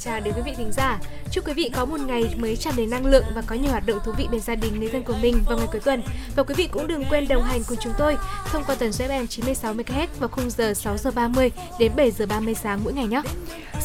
Chào đến quý vị thính giả. Chúc quý vị có một ngày mới tràn đầy năng lượng và có nhiều hoạt động thú vị bên gia đình, người thân của mình vào ngày cuối tuần. Và quý vị cũng đừng quên đồng hành cùng chúng tôi thông qua tần số FM 96 MHz vào khung giờ 6 giờ 30 đến 7 giờ 30 sáng mỗi ngày nhé.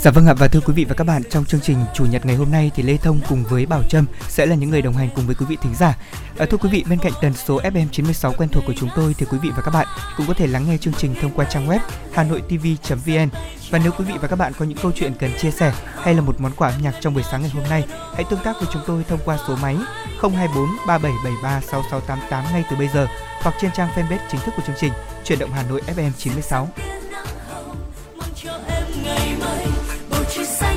Dạ vâng ạ và thưa quý vị và các bạn, trong chương trình chủ nhật ngày hôm nay thì Lê Thông cùng với Bảo Trâm sẽ là những người đồng hành cùng với quý vị thính giả. À, thưa quý vị, bên cạnh tần số FM 96 quen thuộc của chúng tôi thì quý vị và các bạn cũng có thể lắng nghe chương trình thông qua trang web hanoitv.vn. Và nếu quý vị và các bạn có những câu chuyện cần chia sẻ hay là một món quà âm nhạc trong buổi sáng ngày hôm nay, hãy tương tác với chúng tôi thông qua số máy 024 3773 6688 ngay từ bây giờ hoặc trên trang fanpage chính thức của chương trình Chuyển động Hà Nội FM 96. 聚散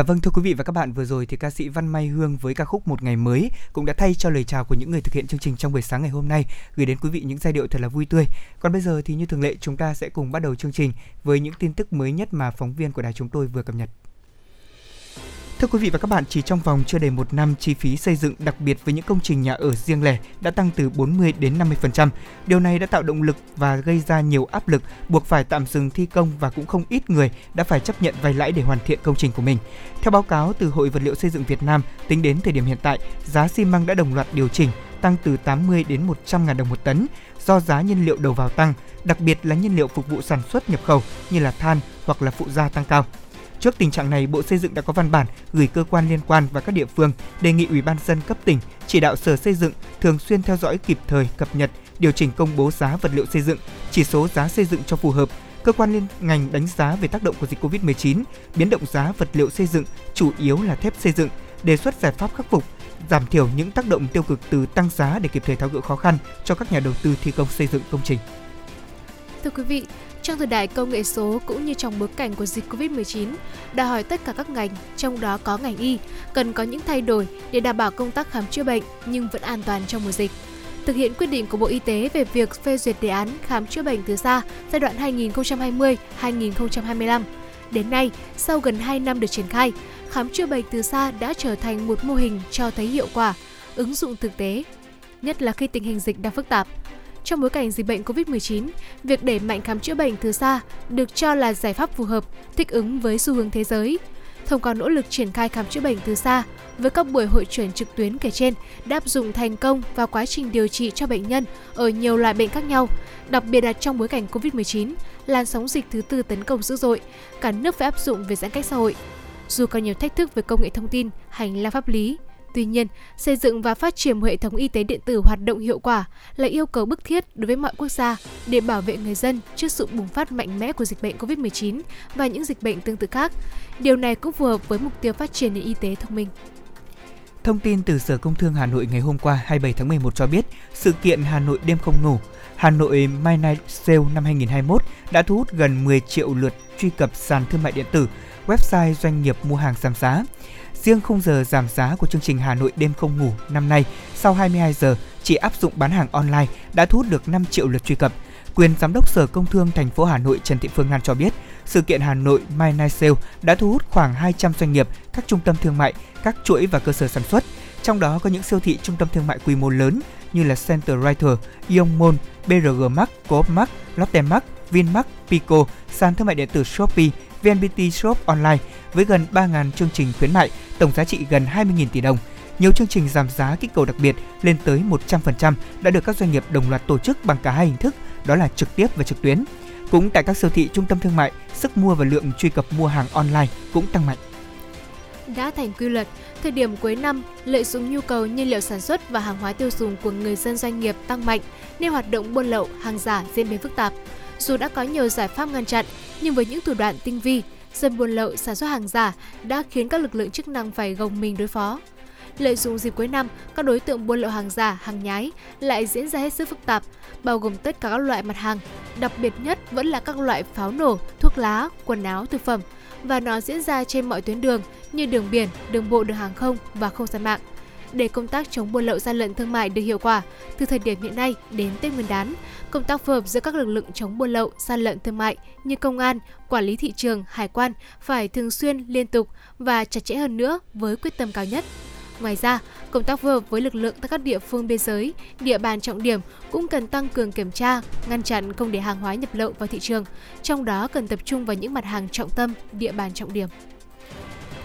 Dạ vâng thưa quý vị và các bạn, vừa rồi thì ca sĩ Văn Mai Hương với ca khúc Một ngày mới cũng đã thay cho lời chào của những người thực hiện chương trình trong buổi sáng ngày hôm nay, gửi đến quý vị những giai điệu thật là vui tươi. Còn bây giờ thì như thường lệ chúng ta sẽ cùng bắt đầu chương trình với những tin tức mới nhất mà phóng viên của đài chúng tôi vừa cập nhật. Thưa quý vị và các bạn, chỉ trong vòng chưa đầy một năm, chi phí xây dựng đặc biệt với những công trình nhà ở riêng lẻ đã tăng từ 40 đến 50%. Điều này đã tạo động lực và gây ra nhiều áp lực, buộc phải tạm dừng thi công và cũng không ít người đã phải chấp nhận vay lãi để hoàn thiện công trình của mình. Theo báo cáo từ Hội Vật liệu Xây dựng Việt Nam, tính đến thời điểm hiện tại, giá xi măng đã đồng loạt điều chỉnh tăng từ 80 đến 100 ngàn đồng một tấn do giá nhiên liệu đầu vào tăng, đặc biệt là nhiên liệu phục vụ sản xuất nhập khẩu như là than hoặc là phụ gia tăng cao. Trước tình trạng này, Bộ Xây dựng đã có văn bản gửi cơ quan liên quan và các địa phương đề nghị Ủy ban dân cấp tỉnh chỉ đạo Sở Xây dựng thường xuyên theo dõi kịp thời cập nhật, điều chỉnh công bố giá vật liệu xây dựng, chỉ số giá xây dựng cho phù hợp. Cơ quan liên ngành đánh giá về tác động của dịch Covid-19, biến động giá vật liệu xây dựng chủ yếu là thép xây dựng, đề xuất giải pháp khắc phục, giảm thiểu những tác động tiêu cực từ tăng giá để kịp thời tháo gỡ khó khăn cho các nhà đầu tư thi công xây dựng công trình. Thưa quý vị, trong thời đại công nghệ số cũng như trong bối cảnh của dịch Covid-19, đòi hỏi tất cả các ngành, trong đó có ngành y, cần có những thay đổi để đảm bảo công tác khám chữa bệnh nhưng vẫn an toàn trong mùa dịch. Thực hiện quyết định của Bộ Y tế về việc phê duyệt đề án khám chữa bệnh từ xa giai đoạn 2020-2025. Đến nay, sau gần 2 năm được triển khai, khám chữa bệnh từ xa đã trở thành một mô hình cho thấy hiệu quả, ứng dụng thực tế, nhất là khi tình hình dịch đang phức tạp. Trong bối cảnh dịch bệnh COVID-19, việc đẩy mạnh khám chữa bệnh từ xa được cho là giải pháp phù hợp, thích ứng với xu hướng thế giới. Thông qua nỗ lực triển khai khám chữa bệnh từ xa, với các buổi hội chuyển trực tuyến kể trên đã áp dụng thành công vào quá trình điều trị cho bệnh nhân ở nhiều loại bệnh khác nhau, đặc biệt là trong bối cảnh COVID-19, làn sóng dịch thứ tư tấn công dữ dội, cả nước phải áp dụng về giãn cách xã hội. Dù có nhiều thách thức về công nghệ thông tin, hành lang pháp lý, Tuy nhiên, xây dựng và phát triển một hệ thống y tế điện tử hoạt động hiệu quả là yêu cầu bức thiết đối với mọi quốc gia để bảo vệ người dân trước sự bùng phát mạnh mẽ của dịch bệnh COVID-19 và những dịch bệnh tương tự khác. Điều này cũng phù hợp với mục tiêu phát triển nền y tế thông minh. Thông tin từ Sở Công Thương Hà Nội ngày hôm qua 27 tháng 11 cho biết, sự kiện Hà Nội đêm không ngủ, Hà Nội My Night Sale năm 2021 đã thu hút gần 10 triệu lượt truy cập sàn thương mại điện tử, website doanh nghiệp mua hàng giảm giá. Riêng khung giờ giảm giá của chương trình Hà Nội đêm không ngủ năm nay sau 22 giờ chỉ áp dụng bán hàng online đã thu hút được 5 triệu lượt truy cập. Quyền giám đốc Sở Công Thương thành phố Hà Nội Trần Thị Phương Lan cho biết, sự kiện Hà Nội My Night Sale đã thu hút khoảng 200 doanh nghiệp, các trung tâm thương mại, các chuỗi và cơ sở sản xuất. Trong đó có những siêu thị trung tâm thương mại quy mô lớn như là Center Writer, Ion Mall, BRG Mart, Coop Mart, Lotte Mart, Vinmart, Pico, sàn thương mại điện tử Shopee, VNPT Shop Online với gần 3.000 chương trình khuyến mại, tổng giá trị gần 20.000 tỷ đồng. Nhiều chương trình giảm giá kích cầu đặc biệt lên tới 100% đã được các doanh nghiệp đồng loạt tổ chức bằng cả hai hình thức, đó là trực tiếp và trực tuyến. Cũng tại các siêu thị trung tâm thương mại, sức mua và lượng truy cập mua hàng online cũng tăng mạnh. Đã thành quy luật, thời điểm cuối năm, lợi dụng nhu cầu nhiên liệu sản xuất và hàng hóa tiêu dùng của người dân doanh nghiệp tăng mạnh nên hoạt động buôn lậu, hàng giả diễn biến phức tạp. Dù đã có nhiều giải pháp ngăn chặn, nhưng với những thủ đoạn tinh vi, dân buôn lậu sản xuất hàng giả đã khiến các lực lượng chức năng phải gồng mình đối phó. Lợi dụng dịp cuối năm, các đối tượng buôn lậu hàng giả, hàng nhái lại diễn ra hết sức phức tạp, bao gồm tất cả các loại mặt hàng. Đặc biệt nhất vẫn là các loại pháo nổ, thuốc lá, quần áo, thực phẩm và nó diễn ra trên mọi tuyến đường như đường biển, đường bộ, đường hàng không và không gian mạng để công tác chống buôn lậu gian lận thương mại được hiệu quả từ thời điểm hiện nay đến Tết Nguyên đán. Công tác phối hợp giữa các lực lượng chống buôn lậu, gian lận thương mại như công an, quản lý thị trường, hải quan phải thường xuyên, liên tục và chặt chẽ hơn nữa với quyết tâm cao nhất. Ngoài ra, công tác phối hợp với lực lượng tại các địa phương biên giới, địa bàn trọng điểm cũng cần tăng cường kiểm tra, ngăn chặn không để hàng hóa nhập lậu vào thị trường, trong đó cần tập trung vào những mặt hàng trọng tâm, địa bàn trọng điểm.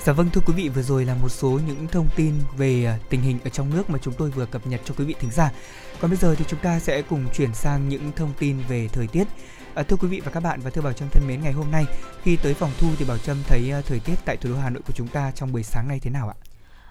Dạ vâng thưa quý vị vừa rồi là một số những thông tin về à, tình hình ở trong nước mà chúng tôi vừa cập nhật cho quý vị thính giả. Còn bây giờ thì chúng ta sẽ cùng chuyển sang những thông tin về thời tiết. À, thưa quý vị và các bạn và thưa Bảo Trâm thân mến ngày hôm nay khi tới phòng thu thì Bảo Trâm thấy à, thời tiết tại thủ đô Hà Nội của chúng ta trong buổi sáng nay thế nào ạ?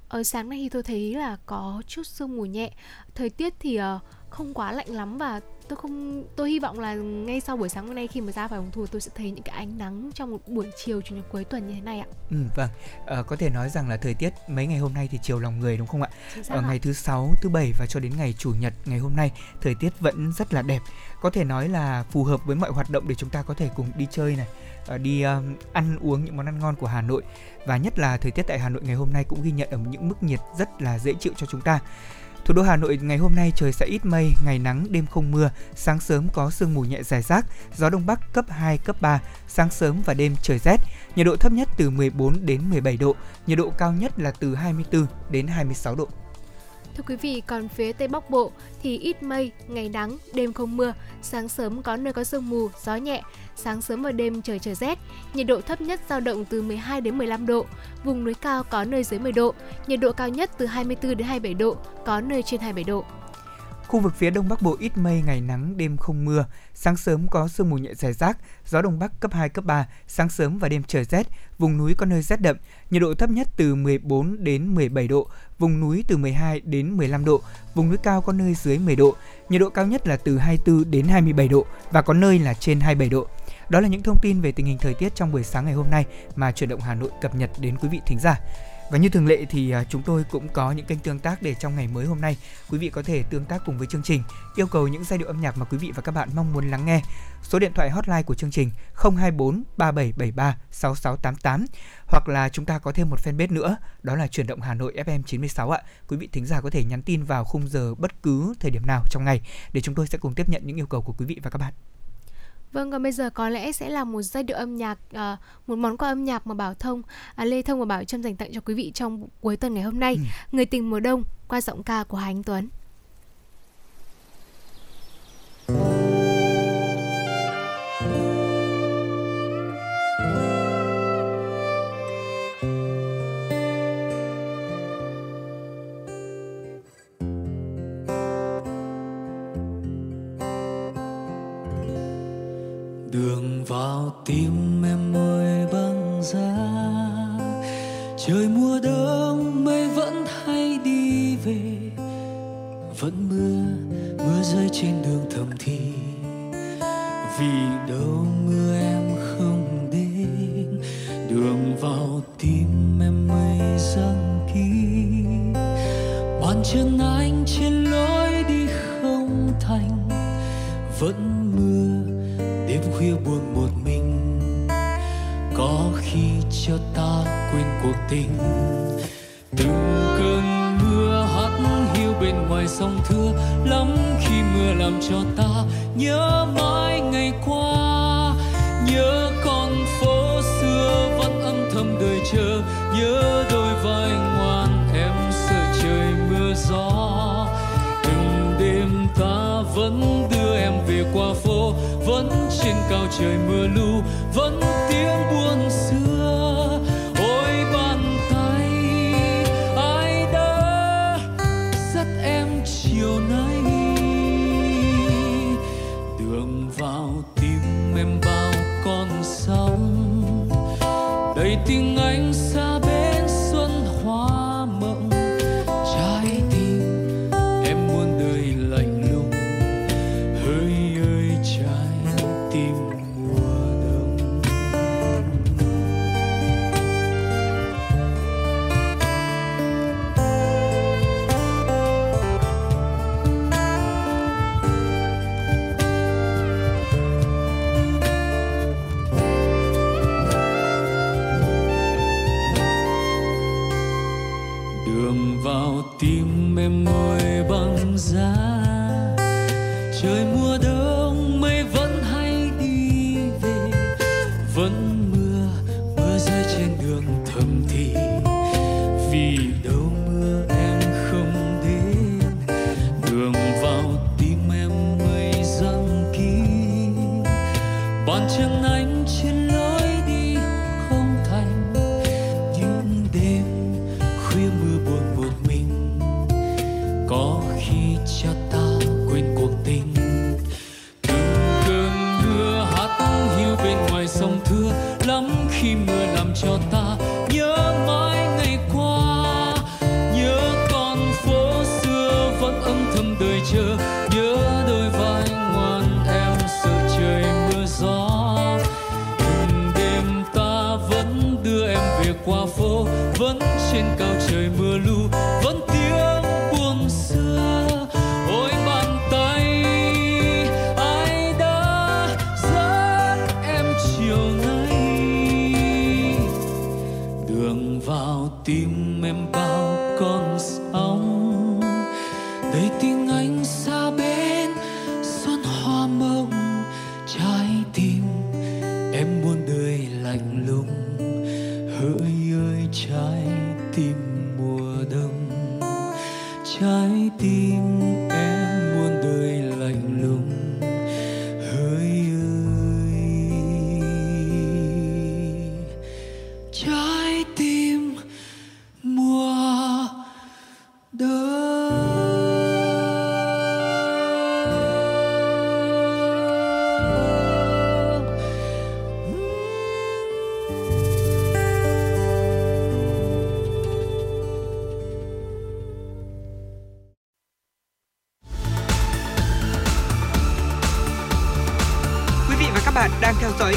Ở sáng nay thì tôi thấy là có chút sương mù nhẹ. Thời tiết thì uh, không quá lạnh lắm và tôi không tôi hy vọng là ngay sau buổi sáng hôm nay khi mà ra khỏi phòng thủ tôi sẽ thấy những cái ánh nắng trong một buổi chiều chủ nhật cuối tuần như thế này ạ. Ừ vâng, à, có thể nói rằng là thời tiết mấy ngày hôm nay thì chiều lòng người đúng không ạ? Ở ngày thứ sáu, thứ bảy và cho đến ngày chủ nhật ngày hôm nay thời tiết vẫn rất là đẹp. Có thể nói là phù hợp với mọi hoạt động để chúng ta có thể cùng đi chơi này, ờ, đi um, ăn uống những món ăn ngon của Hà Nội và nhất là thời tiết tại Hà Nội ngày hôm nay cũng ghi nhận ở những mức nhiệt rất là dễ chịu cho chúng ta. Thủ đô Hà Nội ngày hôm nay trời sẽ ít mây, ngày nắng, đêm không mưa, sáng sớm có sương mù nhẹ dài rác, gió đông bắc cấp 2, cấp 3, sáng sớm và đêm trời rét. Nhiệt độ thấp nhất từ 14 đến 17 độ, nhiệt độ cao nhất là từ 24 đến 26 độ. Thưa quý vị, còn phía Tây Bắc Bộ thì ít mây, ngày nắng, đêm không mưa, sáng sớm có nơi có sương mù, gió nhẹ, sáng sớm và đêm trời trời rét, nhiệt độ thấp nhất dao động từ 12 đến 15 độ, vùng núi cao có nơi dưới 10 độ, nhiệt độ cao nhất từ 24 đến 27 độ, có nơi trên 27 độ. Khu vực phía Đông Bắc Bộ ít mây, ngày nắng, đêm không mưa, sáng sớm có sương mù nhẹ rải rác, gió Đông Bắc cấp 2, cấp 3, sáng sớm và đêm trời rét, vùng núi có nơi rét đậm, nhiệt độ thấp nhất từ 14 đến 17 độ, vùng núi từ 12 đến 15 độ, vùng núi cao có nơi dưới 10 độ, nhiệt độ cao nhất là từ 24 đến 27 độ và có nơi là trên 27 độ. Đó là những thông tin về tình hình thời tiết trong buổi sáng ngày hôm nay mà chuyển động Hà Nội cập nhật đến quý vị thính giả. Và như thường lệ thì à, chúng tôi cũng có những kênh tương tác để trong ngày mới hôm nay quý vị có thể tương tác cùng với chương trình, yêu cầu những giai điệu âm nhạc mà quý vị và các bạn mong muốn lắng nghe. Số điện thoại hotline của chương trình 024 3773 6688 hoặc là chúng ta có thêm một fanpage nữa, đó là chuyển động Hà Nội FM 96 ạ. Quý vị thính giả có thể nhắn tin vào khung giờ bất cứ thời điểm nào trong ngày để chúng tôi sẽ cùng tiếp nhận những yêu cầu của quý vị và các bạn. Vâng, còn bây giờ có lẽ sẽ là một giai điệu âm nhạc, uh, một món quà âm nhạc mà Bảo Thông, uh, Lê Thông và Bảo Trâm dành tặng cho quý vị trong cuối tuần ngày hôm nay. Ừ. Người tình mùa đông qua giọng ca của Hà Anh Tuấn. Vào tim em ơi băng giá. Trời mùa đông mây vẫn hay đi về, vẫn mưa mưa rơi trên đường thầm thì. Vì đâu mưa em không đến, đường vào tim em mây răng kín bàn chân anh trên lối đi không thành, vẫn khuya buồn một mình. Có khi cho ta quên cuộc tình. Từng cơn mưa hắt hiu bên ngoài sông thưa, lắm khi mưa làm cho ta nhớ mãi ngày qua. Nhớ con phố xưa vẫn âm thầm đợi chờ, nhớ cao trời mưa lu vẫn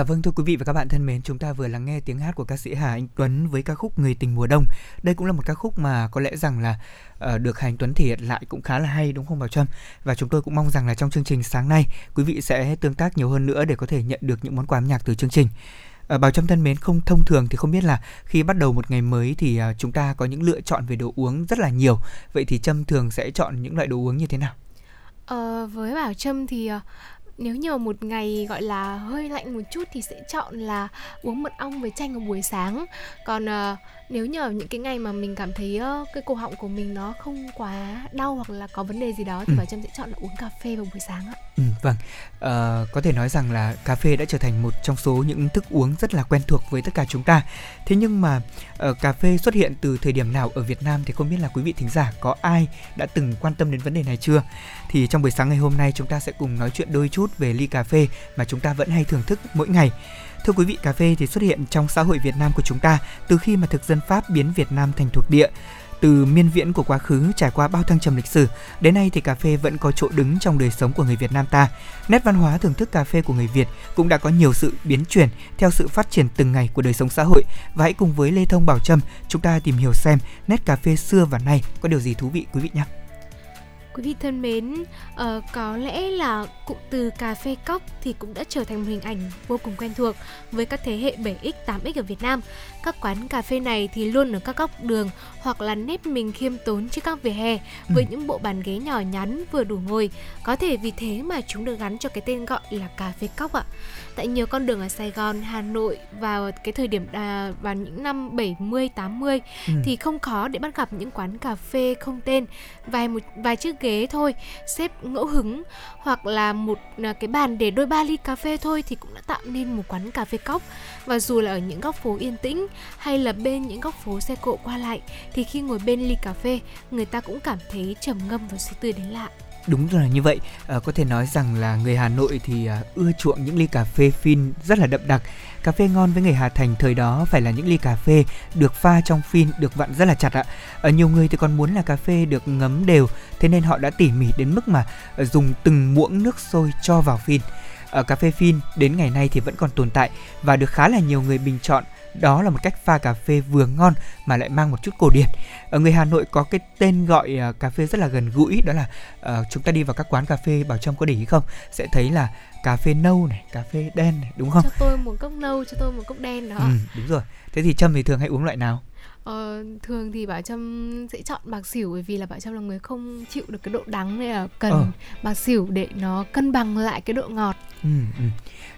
Dạ vâng thưa quý vị và các bạn thân mến, chúng ta vừa lắng nghe tiếng hát của ca sĩ Hà Anh Tuấn với ca khúc Người tình mùa đông. Đây cũng là một ca khúc mà có lẽ rằng là uh, được Hà Anh Tuấn thể hiện lại cũng khá là hay đúng không Bảo Trâm? Và chúng tôi cũng mong rằng là trong chương trình sáng nay quý vị sẽ tương tác nhiều hơn nữa để có thể nhận được những món quà âm nhạc từ chương trình. Uh, Bảo Trâm thân mến, không thông thường thì không biết là khi bắt đầu một ngày mới thì uh, chúng ta có những lựa chọn về đồ uống rất là nhiều. Vậy thì Trâm thường sẽ chọn những loại đồ uống như thế nào? Ờ, với Bảo Trâm thì uh, nếu như một ngày gọi là hơi lạnh một chút thì sẽ chọn là uống mật ong với chanh vào buổi sáng. Còn uh, nếu nhờ những cái ngày mà mình cảm thấy uh, cái cổ họng của mình nó không quá đau hoặc là có vấn đề gì đó thì ừ. bảo trâm sẽ chọn là uống cà phê vào buổi sáng ạ. Ừ, vâng. Uh, có thể nói rằng là cà phê đã trở thành một trong số những thức uống rất là quen thuộc với tất cả chúng ta. Thế nhưng mà uh, cà phê xuất hiện từ thời điểm nào ở Việt Nam thì không biết là quý vị thính giả có ai đã từng quan tâm đến vấn đề này chưa? Thì trong buổi sáng ngày hôm nay chúng ta sẽ cùng nói chuyện đôi chút về ly cà phê mà chúng ta vẫn hay thưởng thức mỗi ngày Thưa quý vị, cà phê thì xuất hiện trong xã hội Việt Nam của chúng ta từ khi mà thực dân Pháp biến Việt Nam thành thuộc địa từ miên viễn của quá khứ trải qua bao thăng trầm lịch sử, đến nay thì cà phê vẫn có chỗ đứng trong đời sống của người Việt Nam ta. Nét văn hóa thưởng thức cà phê của người Việt cũng đã có nhiều sự biến chuyển theo sự phát triển từng ngày của đời sống xã hội. Và hãy cùng với Lê Thông Bảo Trâm chúng ta tìm hiểu xem nét cà phê xưa và nay có điều gì thú vị quý vị nhé. Quý vị thân mến, uh, có lẽ là cụm từ cà phê cốc thì cũng đã trở thành một hình ảnh vô cùng quen thuộc với các thế hệ 7X, 8X ở Việt Nam. Các quán cà phê này thì luôn ở các góc đường hoặc là nếp mình khiêm tốn trên các vỉa hè với ừ. những bộ bàn ghế nhỏ nhắn vừa đủ ngồi. Có thể vì thế mà chúng được gắn cho cái tên gọi là cà phê cốc ạ. Tại nhiều con đường ở Sài Gòn, Hà Nội vào cái thời điểm à, vào những năm 70, 80 ừ. thì không khó để bắt gặp những quán cà phê không tên vài một vài chiếc ghế thôi xếp ngẫu hứng hoặc là một à, cái bàn để đôi ba ly cà phê thôi thì cũng đã tạo nên một quán cà phê cốc và dù là ở những góc phố yên tĩnh hay là bên những góc phố xe cộ qua lại thì khi ngồi bên ly cà phê người ta cũng cảm thấy trầm ngâm và suy tư đến lạ. Đúng là như vậy à, có thể nói rằng là người Hà Nội thì à, ưa chuộng những ly cà phê phin rất là đậm đặc. Cà phê ngon với người Hà Thành thời đó phải là những ly cà phê được pha trong phin được vặn rất là chặt ạ. À, nhiều người thì còn muốn là cà phê được ngấm đều thế nên họ đã tỉ mỉ đến mức mà à, dùng từng muỗng nước sôi cho vào phin. Ở cà phê phin đến ngày nay thì vẫn còn tồn tại và được khá là nhiều người bình chọn đó là một cách pha cà phê vừa ngon mà lại mang một chút cổ điển. Ở người Hà Nội có cái tên gọi uh, cà phê rất là gần gũi đó là uh, chúng ta đi vào các quán cà phê bảo trâm có để ý không? Sẽ thấy là cà phê nâu này cà phê đen này đúng không? Cho tôi một cốc nâu cho tôi một cốc đen đó. Ừ, đúng rồi. Thế thì trâm thì thường hay uống loại nào Ờ, thường thì bảo trâm sẽ chọn bạc xỉu bởi vì là bảo trâm là người không chịu được cái độ đắng nên là cần ờ. bạc xỉu để nó cân bằng lại cái độ ngọt ừ, ừ.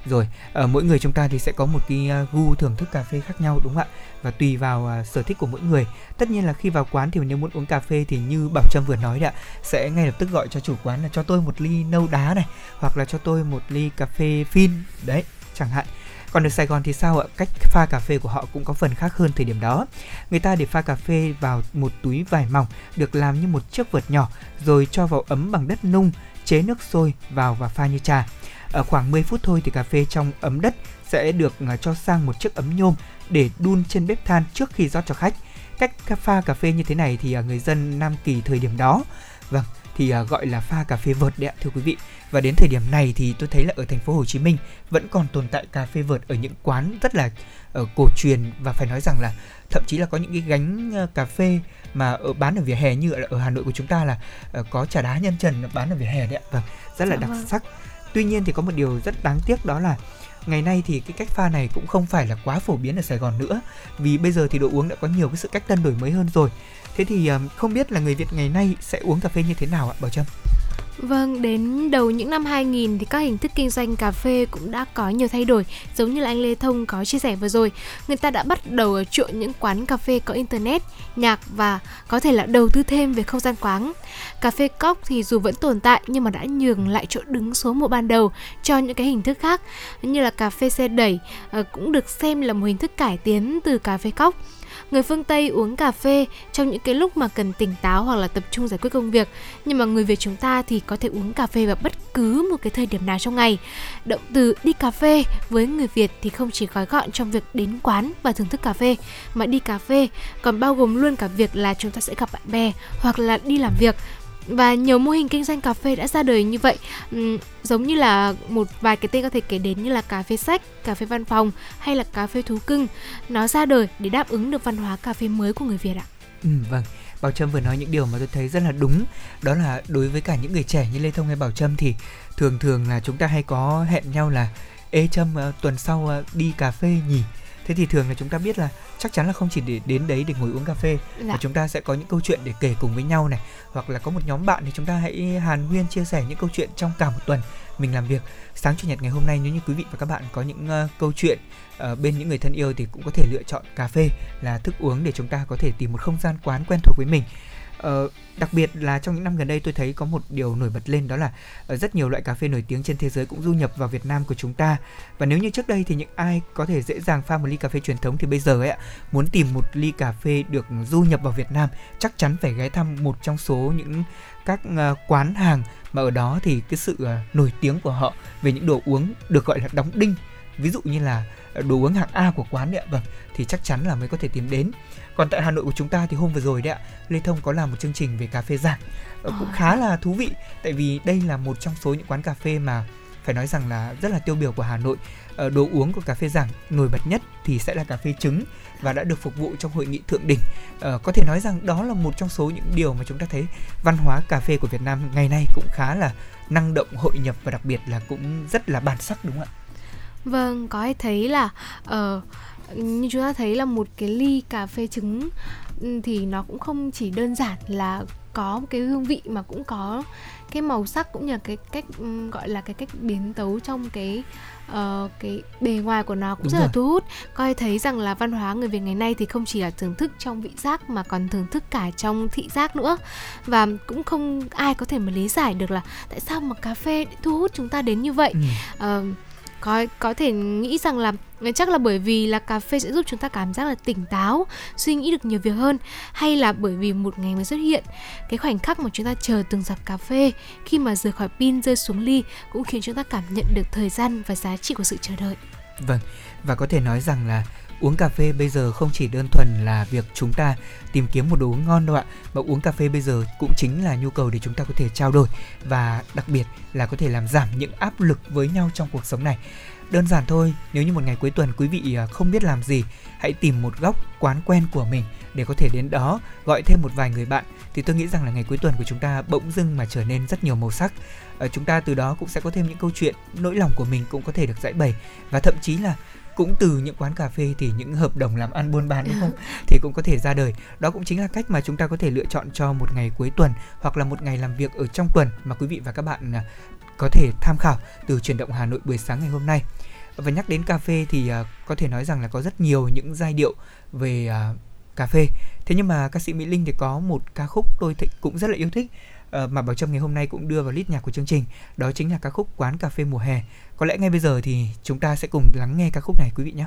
rồi ở mỗi người chúng ta thì sẽ có một cái à, gu thưởng thức cà phê khác nhau đúng không ạ và tùy vào uh, sở thích của mỗi người tất nhiên là khi vào quán thì nếu muốn uống cà phê thì như bảo trâm vừa nói đấy ạ sẽ ngay lập tức gọi cho chủ quán là cho tôi một ly nâu đá này hoặc là cho tôi một ly cà phê phin đấy chẳng hạn còn ở Sài Gòn thì sao ạ? Cách pha cà phê của họ cũng có phần khác hơn thời điểm đó. Người ta để pha cà phê vào một túi vải mỏng được làm như một chiếc vợt nhỏ rồi cho vào ấm bằng đất nung, chế nước sôi vào và pha như trà. Ở khoảng 10 phút thôi thì cà phê trong ấm đất sẽ được à, cho sang một chiếc ấm nhôm để đun trên bếp than trước khi rót cho khách. Cách pha cà phê như thế này thì à, người dân Nam Kỳ thời điểm đó vâng thì à, gọi là pha cà phê vợt đấy ạ thưa quý vị và đến thời điểm này thì tôi thấy là ở thành phố Hồ Chí Minh vẫn còn tồn tại cà phê vợt ở những quán rất là uh, cổ truyền và phải nói rằng là thậm chí là có những cái gánh uh, cà phê mà ở bán ở vỉa hè như ở, ở Hà Nội của chúng ta là uh, có trà đá nhân trần bán ở vỉa hè đấy ạ. Vâng rất là dạ đặc vâng. sắc. Tuy nhiên thì có một điều rất đáng tiếc đó là ngày nay thì cái cách pha này cũng không phải là quá phổ biến ở Sài Gòn nữa. Vì bây giờ thì đồ uống đã có nhiều cái sự cách tân đổi mới hơn rồi. Thế thì không biết là người Việt ngày nay sẽ uống cà phê như thế nào ạ Bảo Trâm Vâng, đến đầu những năm 2000 thì các hình thức kinh doanh cà phê cũng đã có nhiều thay đổi, giống như là anh Lê Thông có chia sẻ vừa rồi. Người ta đã bắt đầu chuộng những quán cà phê có internet, nhạc và có thể là đầu tư thêm về không gian quán. Cà phê cốc thì dù vẫn tồn tại nhưng mà đã nhường lại chỗ đứng số một ban đầu cho những cái hình thức khác như là cà phê xe đẩy ờ, cũng được xem là một hình thức cải tiến từ cà phê cốc người phương Tây uống cà phê trong những cái lúc mà cần tỉnh táo hoặc là tập trung giải quyết công việc. Nhưng mà người Việt chúng ta thì có thể uống cà phê vào bất cứ một cái thời điểm nào trong ngày. Động từ đi cà phê với người Việt thì không chỉ gói gọn trong việc đến quán và thưởng thức cà phê, mà đi cà phê còn bao gồm luôn cả việc là chúng ta sẽ gặp bạn bè hoặc là đi làm việc và nhiều mô hình kinh doanh cà phê đã ra đời như vậy. Uhm, giống như là một vài cái tên có thể kể đến như là cà phê sách cà phê văn phòng hay là cà phê thú cưng. Nó ra đời để đáp ứng được văn hóa cà phê mới của người việt ạ. Ừ, vâng. Bảo Trâm vừa nói những điều mà tôi thấy rất là đúng. Đó là đối với cả những người trẻ như Lê Thông hay Bảo Trâm thì thường thường là chúng ta hay có hẹn nhau là Ê Trâm uh, tuần sau uh, đi cà phê nhỉ? Thế thì thường là chúng ta biết là chắc chắn là không chỉ để đến đấy để ngồi uống cà phê dạ. mà chúng ta sẽ có những câu chuyện để kể cùng với nhau này. Hoặc là có một nhóm bạn thì chúng ta hãy hàn huyên chia sẻ những câu chuyện trong cả một tuần mình làm việc. Sáng chủ nhật ngày hôm nay nếu như quý vị và các bạn có những uh, câu chuyện uh, bên những người thân yêu thì cũng có thể lựa chọn cà phê là thức uống để chúng ta có thể tìm một không gian quán quen thuộc với mình Ờ, đặc biệt là trong những năm gần đây tôi thấy có một điều nổi bật lên đó là ờ, rất nhiều loại cà phê nổi tiếng trên thế giới cũng du nhập vào Việt Nam của chúng ta. Và nếu như trước đây thì những ai có thể dễ dàng pha một ly cà phê truyền thống thì bây giờ ấy ạ muốn tìm một ly cà phê được du nhập vào Việt Nam chắc chắn phải ghé thăm một trong số những các ờ, quán hàng mà ở đó thì cái sự ờ, nổi tiếng của họ về những đồ uống được gọi là đóng đinh. Ví dụ như là đồ uống hạng A của quán đấy ạ vâng thì chắc chắn là mới có thể tìm đến còn tại Hà Nội của chúng ta thì hôm vừa rồi đấy ạ Lê Thông có làm một chương trình về cà phê giảng ờ, cũng khá là thú vị tại vì đây là một trong số những quán cà phê mà phải nói rằng là rất là tiêu biểu của Hà Nội. Ờ, đồ uống của cà phê giảng nổi bật nhất thì sẽ là cà phê trứng và đã được phục vụ trong hội nghị thượng đỉnh. À, có thể nói rằng đó là một trong số những điều mà chúng ta thấy văn hóa cà phê của Việt Nam ngày nay cũng khá là năng động hội nhập và đặc biệt là cũng rất là bản sắc đúng không ạ? Vâng có ai thấy là uh, như chúng ta thấy là một cái ly cà phê trứng ừ, thì nó cũng không chỉ đơn giản là có một cái hương vị mà cũng có cái màu sắc cũng như là cái cách um, gọi là cái cách biến tấu trong cái uh, cái bề ngoài của nó cũng Đúng rất rồi. là thu hút coi thấy rằng là văn hóa người việt ngày nay thì không chỉ là thưởng thức trong vị giác mà còn thưởng thức cả trong thị giác nữa và cũng không ai có thể mà lý giải được là tại sao mà cà phê thu hút chúng ta đến như vậy ừ. uh, có có thể nghĩ rằng là ờ, chắc là bởi vì là cà phê sẽ giúp chúng ta cảm giác là tỉnh táo, suy nghĩ được nhiều việc hơn, hay là bởi vì một ngày mới xuất hiện, cái khoảnh khắc mà chúng ta chờ từng giọt cà phê khi mà rời khỏi pin, rơi xuống ly cũng khiến chúng ta cảm nhận được thời gian và giá trị của sự chờ đợi. Vâng và có thể nói rằng là uống cà phê bây giờ không chỉ đơn thuần là việc chúng ta tìm kiếm một đồ uống ngon đâu ạ, mà uống cà phê bây giờ cũng chính là nhu cầu để chúng ta có thể trao đổi và đặc biệt là có thể làm giảm những áp lực với nhau trong cuộc sống này. Đơn giản thôi, nếu như một ngày cuối tuần quý vị à, không biết làm gì, hãy tìm một góc quán quen của mình để có thể đến đó gọi thêm một vài người bạn, thì tôi nghĩ rằng là ngày cuối tuần của chúng ta bỗng dưng mà trở nên rất nhiều màu sắc. Ờ, chúng ta từ đó cũng sẽ có thêm những câu chuyện nỗi lòng của mình cũng có thể được giải bày, và thậm chí là cũng từ những quán cà phê thì những hợp đồng làm ăn buôn bán đúng không? Thì cũng có thể ra đời. Đó cũng chính là cách mà chúng ta có thể lựa chọn cho một ngày cuối tuần hoặc là một ngày làm việc ở trong tuần mà quý vị và các bạn à, có thể tham khảo từ chuyển động Hà Nội buổi sáng ngày hôm nay. Và nhắc đến cà phê thì uh, có thể nói rằng là có rất nhiều những giai điệu về uh, cà phê. Thế nhưng mà ca sĩ Mỹ Linh thì có một ca khúc tôi cũng rất là yêu thích uh, mà Bảo Trâm ngày hôm nay cũng đưa vào list nhạc của chương trình. Đó chính là ca khúc quán cà phê mùa hè. Có lẽ ngay bây giờ thì chúng ta sẽ cùng lắng nghe ca khúc này quý vị nhé.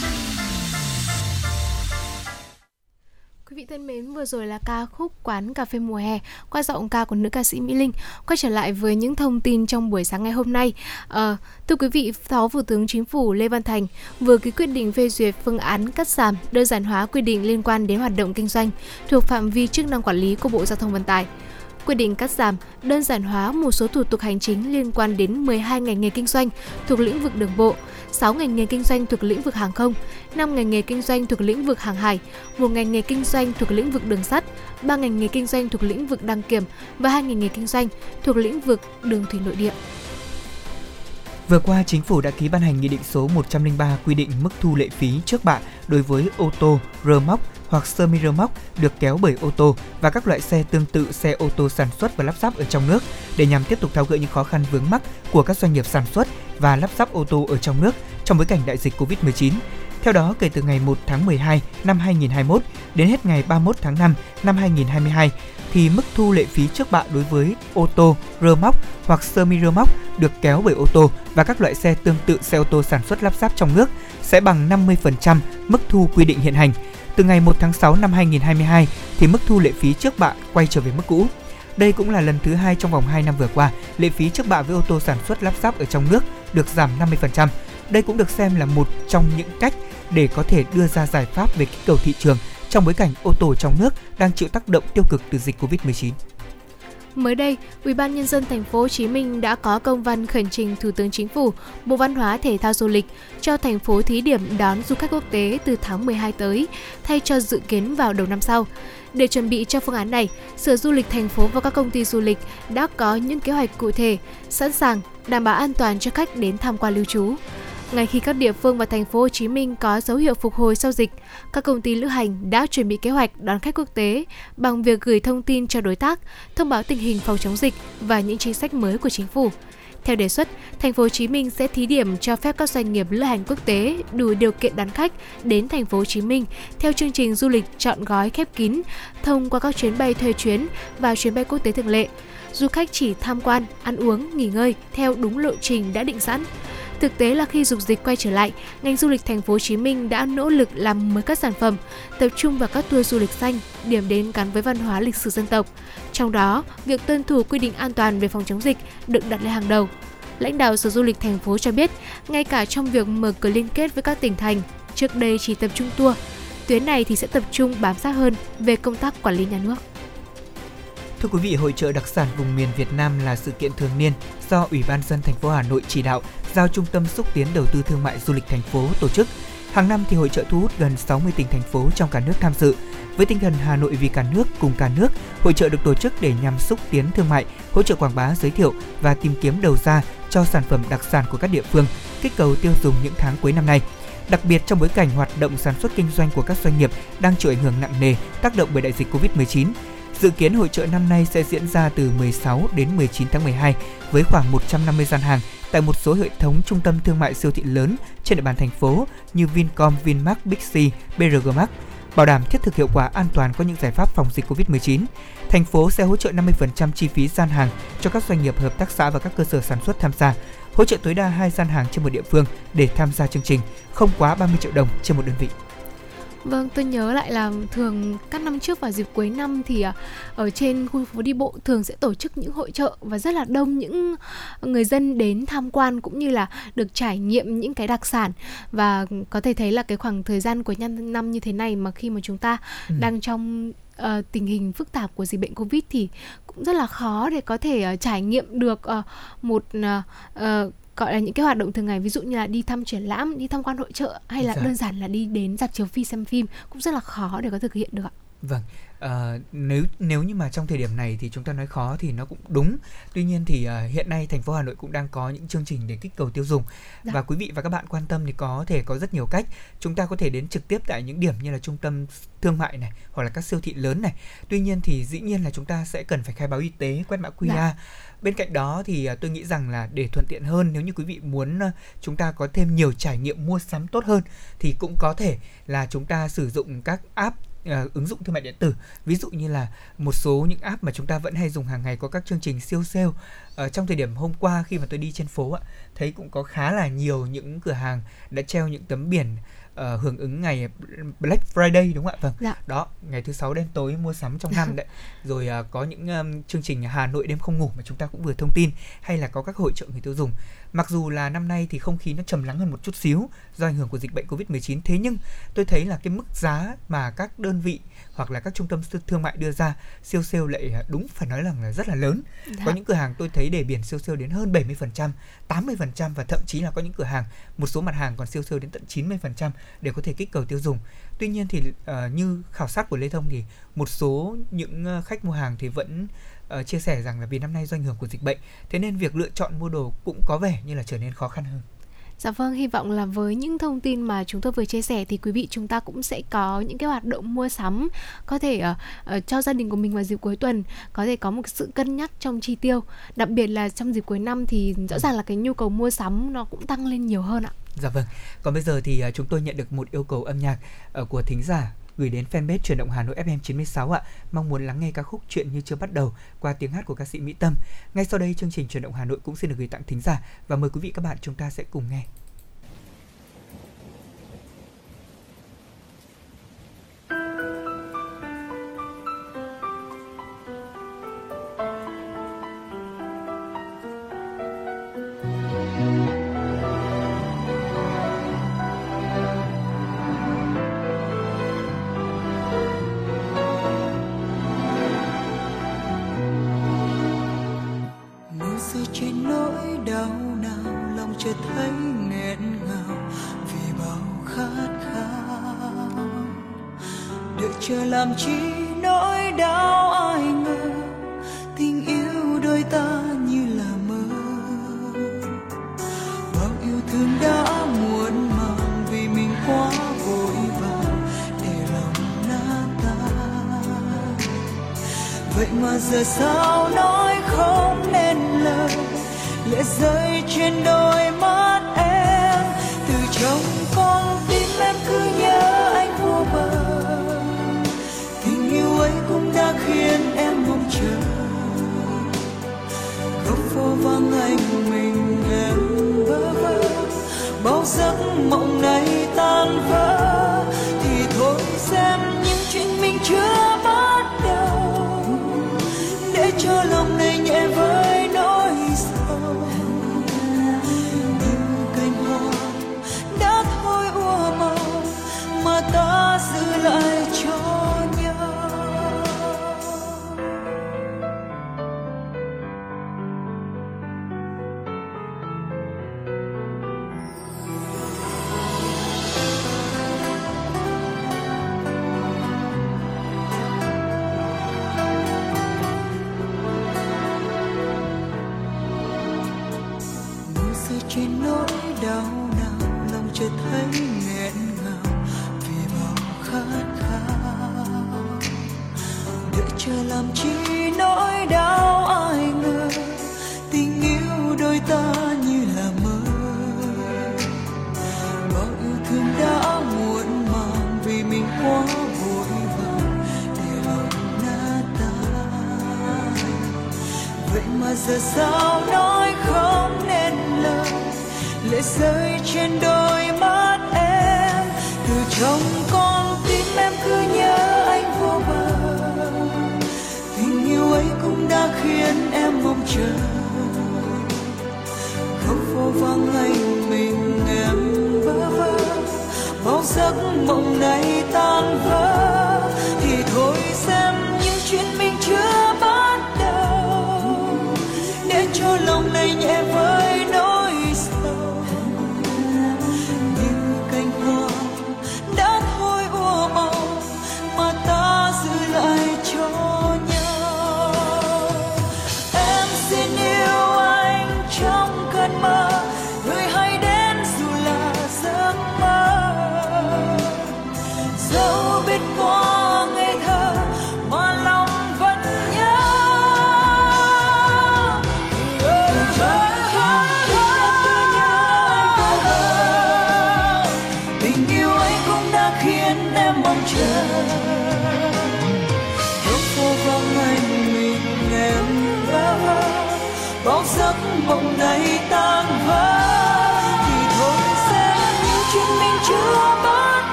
Vừa rồi là ca khúc Quán Cà phê mùa hè qua giọng ca của nữ ca sĩ Mỹ Linh. Quay trở lại với những thông tin trong buổi sáng ngày hôm nay. À, thưa quý vị, Phó Thủ tướng Chính phủ Lê Văn Thành vừa ký quyết định phê duyệt phương án cắt giảm, đơn giản hóa quy định liên quan đến hoạt động kinh doanh thuộc phạm vi chức năng quản lý của Bộ Giao thông Vận tải quy định cắt giảm, đơn giản hóa một số thủ tục hành chính liên quan đến 12 ngành nghề kinh doanh thuộc lĩnh vực đường bộ, 6 ngành nghề kinh doanh thuộc lĩnh vực hàng không, 5 ngành nghề kinh doanh thuộc lĩnh vực hàng hải, một ngành nghề kinh doanh thuộc lĩnh vực đường sắt, 3 ngành nghề kinh doanh thuộc lĩnh vực đăng kiểm và hai ngành nghề kinh doanh thuộc lĩnh vực đường thủy nội địa. Vừa qua, Chính phủ đã ký ban hành Nghị định số 103 quy định mức thu lệ phí trước bạ đối với ô tô, rơ móc, hoặc sơ mi rơ móc được kéo bởi ô tô và các loại xe tương tự xe ô tô sản xuất và lắp ráp ở trong nước để nhằm tiếp tục tháo gỡ những khó khăn vướng mắc của các doanh nghiệp sản xuất và lắp ráp ô tô ở trong nước trong bối cảnh đại dịch Covid-19. Theo đó, kể từ ngày 1 tháng 12 năm 2021 đến hết ngày 31 tháng 5 năm 2022, thì mức thu lệ phí trước bạ đối với ô tô, rơ móc hoặc sơ mi rơ móc được kéo bởi ô tô và các loại xe tương tự xe ô tô sản xuất lắp ráp trong nước sẽ bằng 50% mức thu quy định hiện hành từ ngày 1 tháng 6 năm 2022 thì mức thu lệ phí trước bạ quay trở về mức cũ. Đây cũng là lần thứ hai trong vòng 2 năm vừa qua, lệ phí trước bạ với ô tô sản xuất lắp ráp ở trong nước được giảm 50%. Đây cũng được xem là một trong những cách để có thể đưa ra giải pháp về kích cầu thị trường trong bối cảnh ô tô trong nước đang chịu tác động tiêu cực từ dịch Covid-19. Mới đây, Ủy ban nhân dân thành phố Hồ Chí Minh đã có công văn khẩn trình Thủ tướng Chính phủ, Bộ Văn hóa Thể thao Du lịch cho thành phố thí điểm đón du khách quốc tế từ tháng 12 tới, thay cho dự kiến vào đầu năm sau. Để chuẩn bị cho phương án này, Sở Du lịch thành phố và các công ty du lịch đã có những kế hoạch cụ thể, sẵn sàng đảm bảo an toàn cho khách đến tham quan lưu trú. Ngay khi các địa phương và thành phố Hồ Chí Minh có dấu hiệu phục hồi sau dịch, các công ty lữ hành đã chuẩn bị kế hoạch đón khách quốc tế bằng việc gửi thông tin cho đối tác, thông báo tình hình phòng chống dịch và những chính sách mới của chính phủ. Theo đề xuất, thành phố Hồ Chí Minh sẽ thí điểm cho phép các doanh nghiệp lữ hành quốc tế đủ điều kiện đón khách đến thành phố Hồ Chí Minh theo chương trình du lịch chọn gói khép kín thông qua các chuyến bay thuê chuyến và chuyến bay quốc tế thường lệ. Du khách chỉ tham quan, ăn uống, nghỉ ngơi theo đúng lộ trình đã định sẵn. Thực tế là khi dục dịch quay trở lại, ngành du lịch thành phố Hồ Chí Minh đã nỗ lực làm mới các sản phẩm, tập trung vào các tour du lịch xanh, điểm đến gắn với văn hóa lịch sử dân tộc. Trong đó, việc tuân thủ quy định an toàn về phòng chống dịch được đặt lên hàng đầu. Lãnh đạo Sở Du lịch thành phố cho biết, ngay cả trong việc mở cửa liên kết với các tỉnh thành, trước đây chỉ tập trung tour, tuyến này thì sẽ tập trung bám sát hơn về công tác quản lý nhà nước. Thưa quý vị, hội trợ đặc sản vùng miền Việt Nam là sự kiện thường niên do Ủy ban dân thành phố Hà Nội chỉ đạo giao Trung tâm xúc tiến đầu tư thương mại du lịch thành phố tổ chức. Hàng năm thì hội trợ thu hút gần 60 tỉnh thành phố trong cả nước tham dự. Với tinh thần Hà Nội vì cả nước cùng cả nước, hội trợ được tổ chức để nhằm xúc tiến thương mại, hỗ trợ quảng bá, giới thiệu và tìm kiếm đầu ra cho sản phẩm đặc sản của các địa phương, kích cầu tiêu dùng những tháng cuối năm nay. Đặc biệt trong bối cảnh hoạt động sản xuất kinh doanh của các doanh nghiệp đang chịu ảnh hưởng nặng nề tác động bởi đại dịch Covid-19, Dự kiến hội trợ năm nay sẽ diễn ra từ 16 đến 19 tháng 12 với khoảng 150 gian hàng tại một số hệ thống trung tâm thương mại siêu thị lớn trên địa bàn thành phố như Vincom, Vinmart, Big C, BRG Mart. Bảo đảm thiết thực hiệu quả an toàn có những giải pháp phòng dịch Covid-19. Thành phố sẽ hỗ trợ 50% chi phí gian hàng cho các doanh nghiệp hợp tác xã và các cơ sở sản xuất tham gia, hỗ trợ tối đa hai gian hàng trên một địa phương để tham gia chương trình, không quá 30 triệu đồng trên một đơn vị. Vâng, tôi nhớ lại là thường các năm trước vào dịp cuối năm thì à, ở trên khu phố đi bộ thường sẽ tổ chức những hội trợ và rất là đông những người dân đến tham quan cũng như là được trải nghiệm những cái đặc sản và có thể thấy là cái khoảng thời gian của năm năm như thế này mà khi mà chúng ta ừ. đang trong uh, tình hình phức tạp của dịch bệnh covid thì cũng rất là khó để có thể uh, trải nghiệm được uh, một uh, uh, gọi là những cái hoạt động thường ngày ví dụ như là đi thăm triển lãm đi tham quan hội trợ hay là dạ. đơn giản là đi đến dạp chiếu phim xem phim cũng rất là khó để có thực hiện được ạ vâng uh, nếu nếu như mà trong thời điểm này thì chúng ta nói khó thì nó cũng đúng. Tuy nhiên thì uh, hiện nay thành phố Hà Nội cũng đang có những chương trình để kích cầu tiêu dùng. Dạ. và quý vị và các bạn quan tâm thì có thể có rất nhiều cách. Chúng ta có thể đến trực tiếp tại những điểm như là trung tâm thương mại này hoặc là các siêu thị lớn này. Tuy nhiên thì dĩ nhiên là chúng ta sẽ cần phải khai báo y tế quét mã QR dạ. Bên cạnh đó thì à, tôi nghĩ rằng là để thuận tiện hơn nếu như quý vị muốn à, chúng ta có thêm nhiều trải nghiệm mua sắm tốt hơn thì cũng có thể là chúng ta sử dụng các app uh, ứng dụng thương mại điện tử. Ví dụ như là một số những app mà chúng ta vẫn hay dùng hàng ngày có các chương trình siêu sale uh, trong thời điểm hôm qua khi mà tôi đi trên phố ạ thấy cũng có khá là nhiều những cửa hàng đã treo những tấm biển uh, hưởng ứng ngày Black Friday đúng không ạ? Vâng. Dạ. Đó, ngày thứ sáu đêm tối mua sắm trong năm đấy. Rồi uh, có những um, chương trình Hà Nội đêm không ngủ mà chúng ta cũng vừa thông tin hay là có các hội trợ người tiêu dùng. Mặc dù là năm nay thì không khí nó trầm lắng hơn một chút xíu do ảnh hưởng của dịch bệnh Covid-19 thế nhưng tôi thấy là cái mức giá mà các đơn vị hoặc là các trung tâm thương mại đưa ra siêu sale lại à, đúng phải nói rằng là rất là lớn. Dạ. Có những cửa hàng tôi thấy để biển siêu sale đến hơn 70%, 80% và thậm chí là có những cửa hàng một số mặt hàng còn siêu sale đến tận 90% để có thể kích cầu tiêu dùng. Tuy nhiên thì uh, như khảo sát của Lê Thông thì một số những uh, khách mua hàng thì vẫn uh, chia sẻ rằng là vì năm nay do ảnh hưởng của dịch bệnh, thế nên việc lựa chọn mua đồ cũng có vẻ như là trở nên khó khăn hơn. Dạ vâng, hy vọng là với những thông tin mà chúng tôi vừa chia sẻ thì quý vị chúng ta cũng sẽ có những cái hoạt động mua sắm có thể uh, uh, cho gia đình của mình vào dịp cuối tuần có thể có một sự cân nhắc trong chi tiêu. Đặc biệt là trong dịp cuối năm thì rõ ràng là cái nhu cầu mua sắm nó cũng tăng lên nhiều hơn ạ. Dạ vâng. Còn bây giờ thì uh, chúng tôi nhận được một yêu cầu âm nhạc uh, của thính giả gửi đến fanpage truyền động Hà Nội FM 96 ạ. Mong muốn lắng nghe ca khúc Chuyện như chưa bắt đầu qua tiếng hát của ca sĩ Mỹ Tâm. Ngay sau đây, chương trình truyền động Hà Nội cũng xin được gửi tặng thính giả và mời quý vị các bạn chúng ta sẽ cùng nghe. Làm đau nào, lòng chợt thấy nghẹn ngào, vì bao khát khao đợi chờ làm chi nỗi đau ai ngờ, tình yêu đôi ta như là mơ bao yêu thương đã muộn màng vì mình quá vội vàng, để lòng nát tan. vậy mà giờ sao lệ rơi trên đôi mắt em. Từ trong con tim em cứ nhớ anh vô bờ tình yêu ấy cũng đã khiến em mong chờ. Không vô vang anh mình em vỡ vơ. Bao giấc mộng này tan vỡ. Thì thôi xem những chuyện mình chưa bắt đầu. Để cho lòng này nhẹ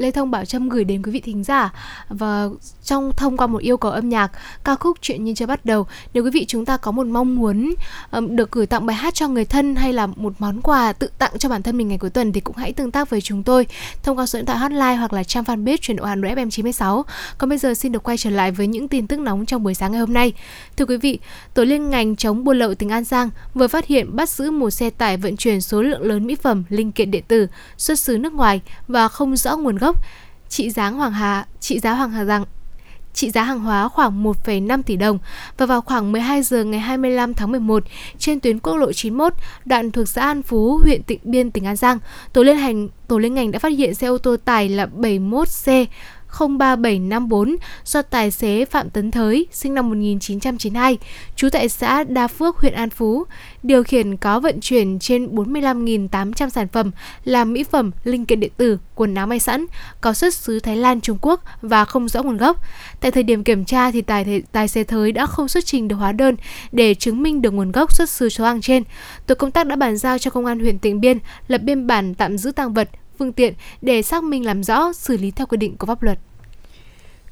Lê Thông Bảo Trâm gửi đến quý vị thính giả. Và trong thông qua một yêu cầu âm nhạc ca khúc chuyện như chưa bắt đầu nếu quý vị chúng ta có một mong muốn um, được gửi tặng bài hát cho người thân hay là một món quà tự tặng cho bản thân mình ngày cuối tuần thì cũng hãy tương tác với chúng tôi thông qua số điện thoại hotline hoặc là trang fanpage chuyển đổi Hà Nội FM 96 còn bây giờ xin được quay trở lại với những tin tức nóng trong buổi sáng ngày hôm nay. Thưa quý vị tổ liên ngành chống buôn lậu tỉnh An Giang vừa phát hiện bắt giữ một xe tải vận chuyển số lượng lớn mỹ phẩm linh kiện điện tử xuất xứ nước ngoài và không rõ nguồn gốc gốc, trị giá hoàng hà trị giá hoàng hà rằng trị giá hàng hóa khoảng 1,5 tỷ đồng và vào khoảng 12 giờ ngày 25 tháng 11 trên tuyến quốc lộ 91 đoạn thuộc xã An Phú, huyện Tịnh Biên, tỉnh An Giang, tổ liên hành tổ liên ngành đã phát hiện xe ô tô tải là 71C 03754 do tài xế Phạm Tấn Thới, sinh năm 1992, trú tại xã Đa Phước, huyện An Phú, điều khiển có vận chuyển trên 45.800 sản phẩm là mỹ phẩm, linh kiện điện tử, quần áo may sẵn, có xuất xứ Thái Lan, Trung Quốc và không rõ nguồn gốc. Tại thời điểm kiểm tra thì tài, tài xế Thới đã không xuất trình được hóa đơn để chứng minh được nguồn gốc xuất xứ số hàng trên. Tổ công tác đã bàn giao cho công an huyện Tịnh Biên lập biên bản tạm giữ tăng vật, phương tiện để xác minh làm rõ, xử lý theo quy định của pháp luật.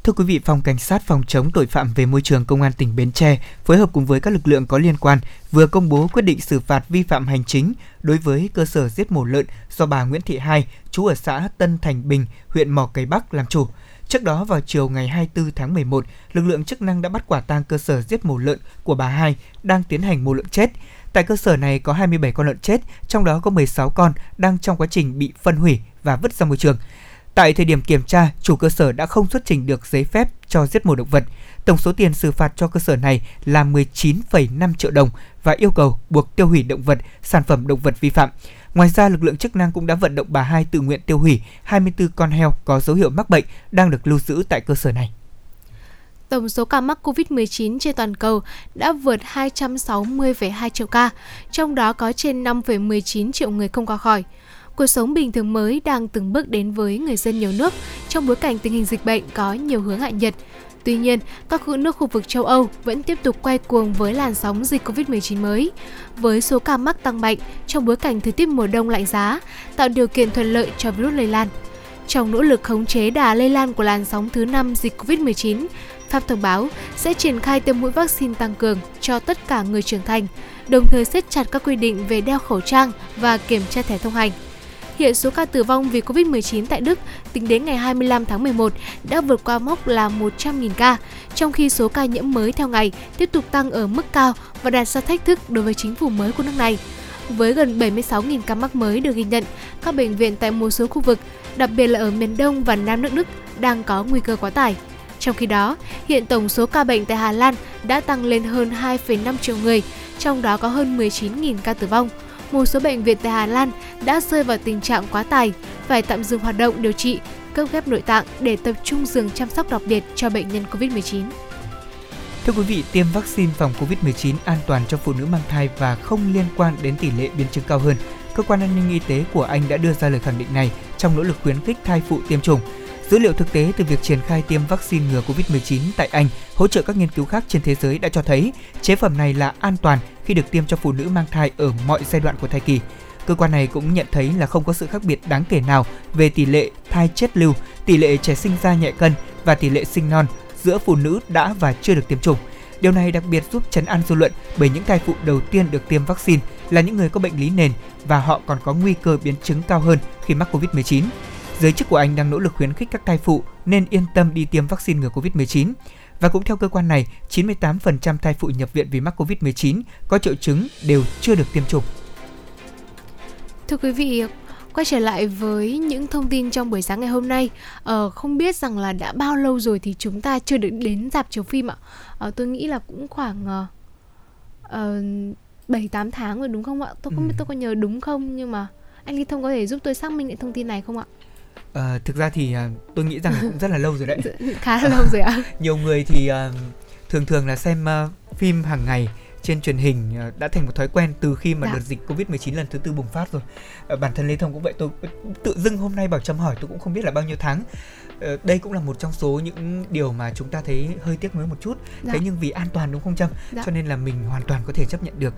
Thưa quý vị, Phòng Cảnh sát Phòng chống tội phạm về môi trường Công an tỉnh Bến Tre phối hợp cùng với các lực lượng có liên quan vừa công bố quyết định xử phạt vi phạm hành chính đối với cơ sở giết mổ lợn do bà Nguyễn Thị Hai, chú ở xã Tân Thành Bình, huyện Mỏ Cày Bắc làm chủ. Trước đó vào chiều ngày 24 tháng 11, lực lượng chức năng đã bắt quả tang cơ sở giết mổ lợn của bà Hai đang tiến hành mổ lợn chết. Tại cơ sở này có 27 con lợn chết, trong đó có 16 con đang trong quá trình bị phân hủy và vứt ra môi trường. Tại thời điểm kiểm tra, chủ cơ sở đã không xuất trình được giấy phép cho giết mổ động vật. Tổng số tiền xử phạt cho cơ sở này là 19,5 triệu đồng và yêu cầu buộc tiêu hủy động vật, sản phẩm động vật vi phạm. Ngoài ra, lực lượng chức năng cũng đã vận động bà Hai tự nguyện tiêu hủy 24 con heo có dấu hiệu mắc bệnh đang được lưu giữ tại cơ sở này. Tổng số ca mắc COVID-19 trên toàn cầu đã vượt 260,2 triệu ca, trong đó có trên 5,19 triệu người không qua khỏi. Cuộc sống bình thường mới đang từng bước đến với người dân nhiều nước trong bối cảnh tình hình dịch bệnh có nhiều hướng hạ nhiệt. Tuy nhiên, các khu nước khu vực châu Âu vẫn tiếp tục quay cuồng với làn sóng dịch Covid-19 mới. Với số ca mắc tăng mạnh trong bối cảnh thời tiết mùa đông lạnh giá, tạo điều kiện thuận lợi cho virus lây lan. Trong nỗ lực khống chế đà lây lan của làn sóng thứ 5 dịch Covid-19, Pháp thông báo sẽ triển khai tiêm mũi vaccine tăng cường cho tất cả người trưởng thành, đồng thời siết chặt các quy định về đeo khẩu trang và kiểm tra thẻ thông hành. Hiện số ca tử vong vì Covid-19 tại Đức tính đến ngày 25 tháng 11 đã vượt qua mốc là 100.000 ca, trong khi số ca nhiễm mới theo ngày tiếp tục tăng ở mức cao và đặt ra thách thức đối với chính phủ mới của nước này. Với gần 76.000 ca mắc mới được ghi nhận, các bệnh viện tại một số khu vực, đặc biệt là ở miền Đông và Nam nước Đức, đang có nguy cơ quá tải. Trong khi đó, hiện tổng số ca bệnh tại Hà Lan đã tăng lên hơn 2,5 triệu người, trong đó có hơn 19.000 ca tử vong. Một số bệnh viện tại Hà Lan đã rơi vào tình trạng quá tải, phải tạm dừng hoạt động điều trị, cấp ghép nội tạng để tập trung giường chăm sóc đặc biệt cho bệnh nhân COVID-19. Thưa quý vị, tiêm vaccine phòng COVID-19 an toàn cho phụ nữ mang thai và không liên quan đến tỷ lệ biến chứng cao hơn. Cơ quan an ninh y tế của Anh đã đưa ra lời khẳng định này trong nỗ lực khuyến khích thai phụ tiêm chủng. Dữ liệu thực tế từ việc triển khai tiêm vaccine ngừa COVID-19 tại Anh hỗ trợ các nghiên cứu khác trên thế giới đã cho thấy chế phẩm này là an toàn khi được tiêm cho phụ nữ mang thai ở mọi giai đoạn của thai kỳ. Cơ quan này cũng nhận thấy là không có sự khác biệt đáng kể nào về tỷ lệ thai chết lưu, tỷ lệ trẻ sinh ra nhẹ cân và tỷ lệ sinh non giữa phụ nữ đã và chưa được tiêm chủng. Điều này đặc biệt giúp chấn an dư luận bởi những thai phụ đầu tiên được tiêm vaccine là những người có bệnh lý nền và họ còn có nguy cơ biến chứng cao hơn khi mắc Covid-19. Giới chức của Anh đang nỗ lực khuyến khích các thai phụ nên yên tâm đi tiêm vaccine ngừa Covid-19. Và cũng theo cơ quan này, 98% thai phụ nhập viện vì mắc Covid-19 có triệu chứng đều chưa được tiêm chủng. Thưa quý vị, quay trở lại với những thông tin trong buổi sáng ngày hôm nay ờ, không biết rằng là đã bao lâu rồi thì chúng ta chưa được đến dạp chiếu phim ạ ờ, tôi nghĩ là cũng khoảng uh, bảy tám tháng rồi đúng không ạ tôi không ừ. biết tôi có nhớ đúng không nhưng mà anh Ly Thông có thể giúp tôi xác minh lại thông tin này không ạ À, thực ra thì uh, tôi nghĩ rằng cũng rất là lâu rồi đấy khá là lâu rồi ạ nhiều người thì uh, thường thường là xem uh, phim hàng ngày trên truyền hình đã thành một thói quen từ khi mà dạ. đợt dịch Covid-19 lần thứ tư bùng phát rồi. Bản thân Lê Thông cũng vậy, tôi tự dưng hôm nay bảo Trâm hỏi tôi cũng không biết là bao nhiêu tháng. Đây cũng là một trong số những điều mà chúng ta thấy hơi tiếc nuối một chút. Dạ. Thế nhưng vì an toàn đúng không Trâm? Dạ. Cho nên là mình hoàn toàn có thể chấp nhận được.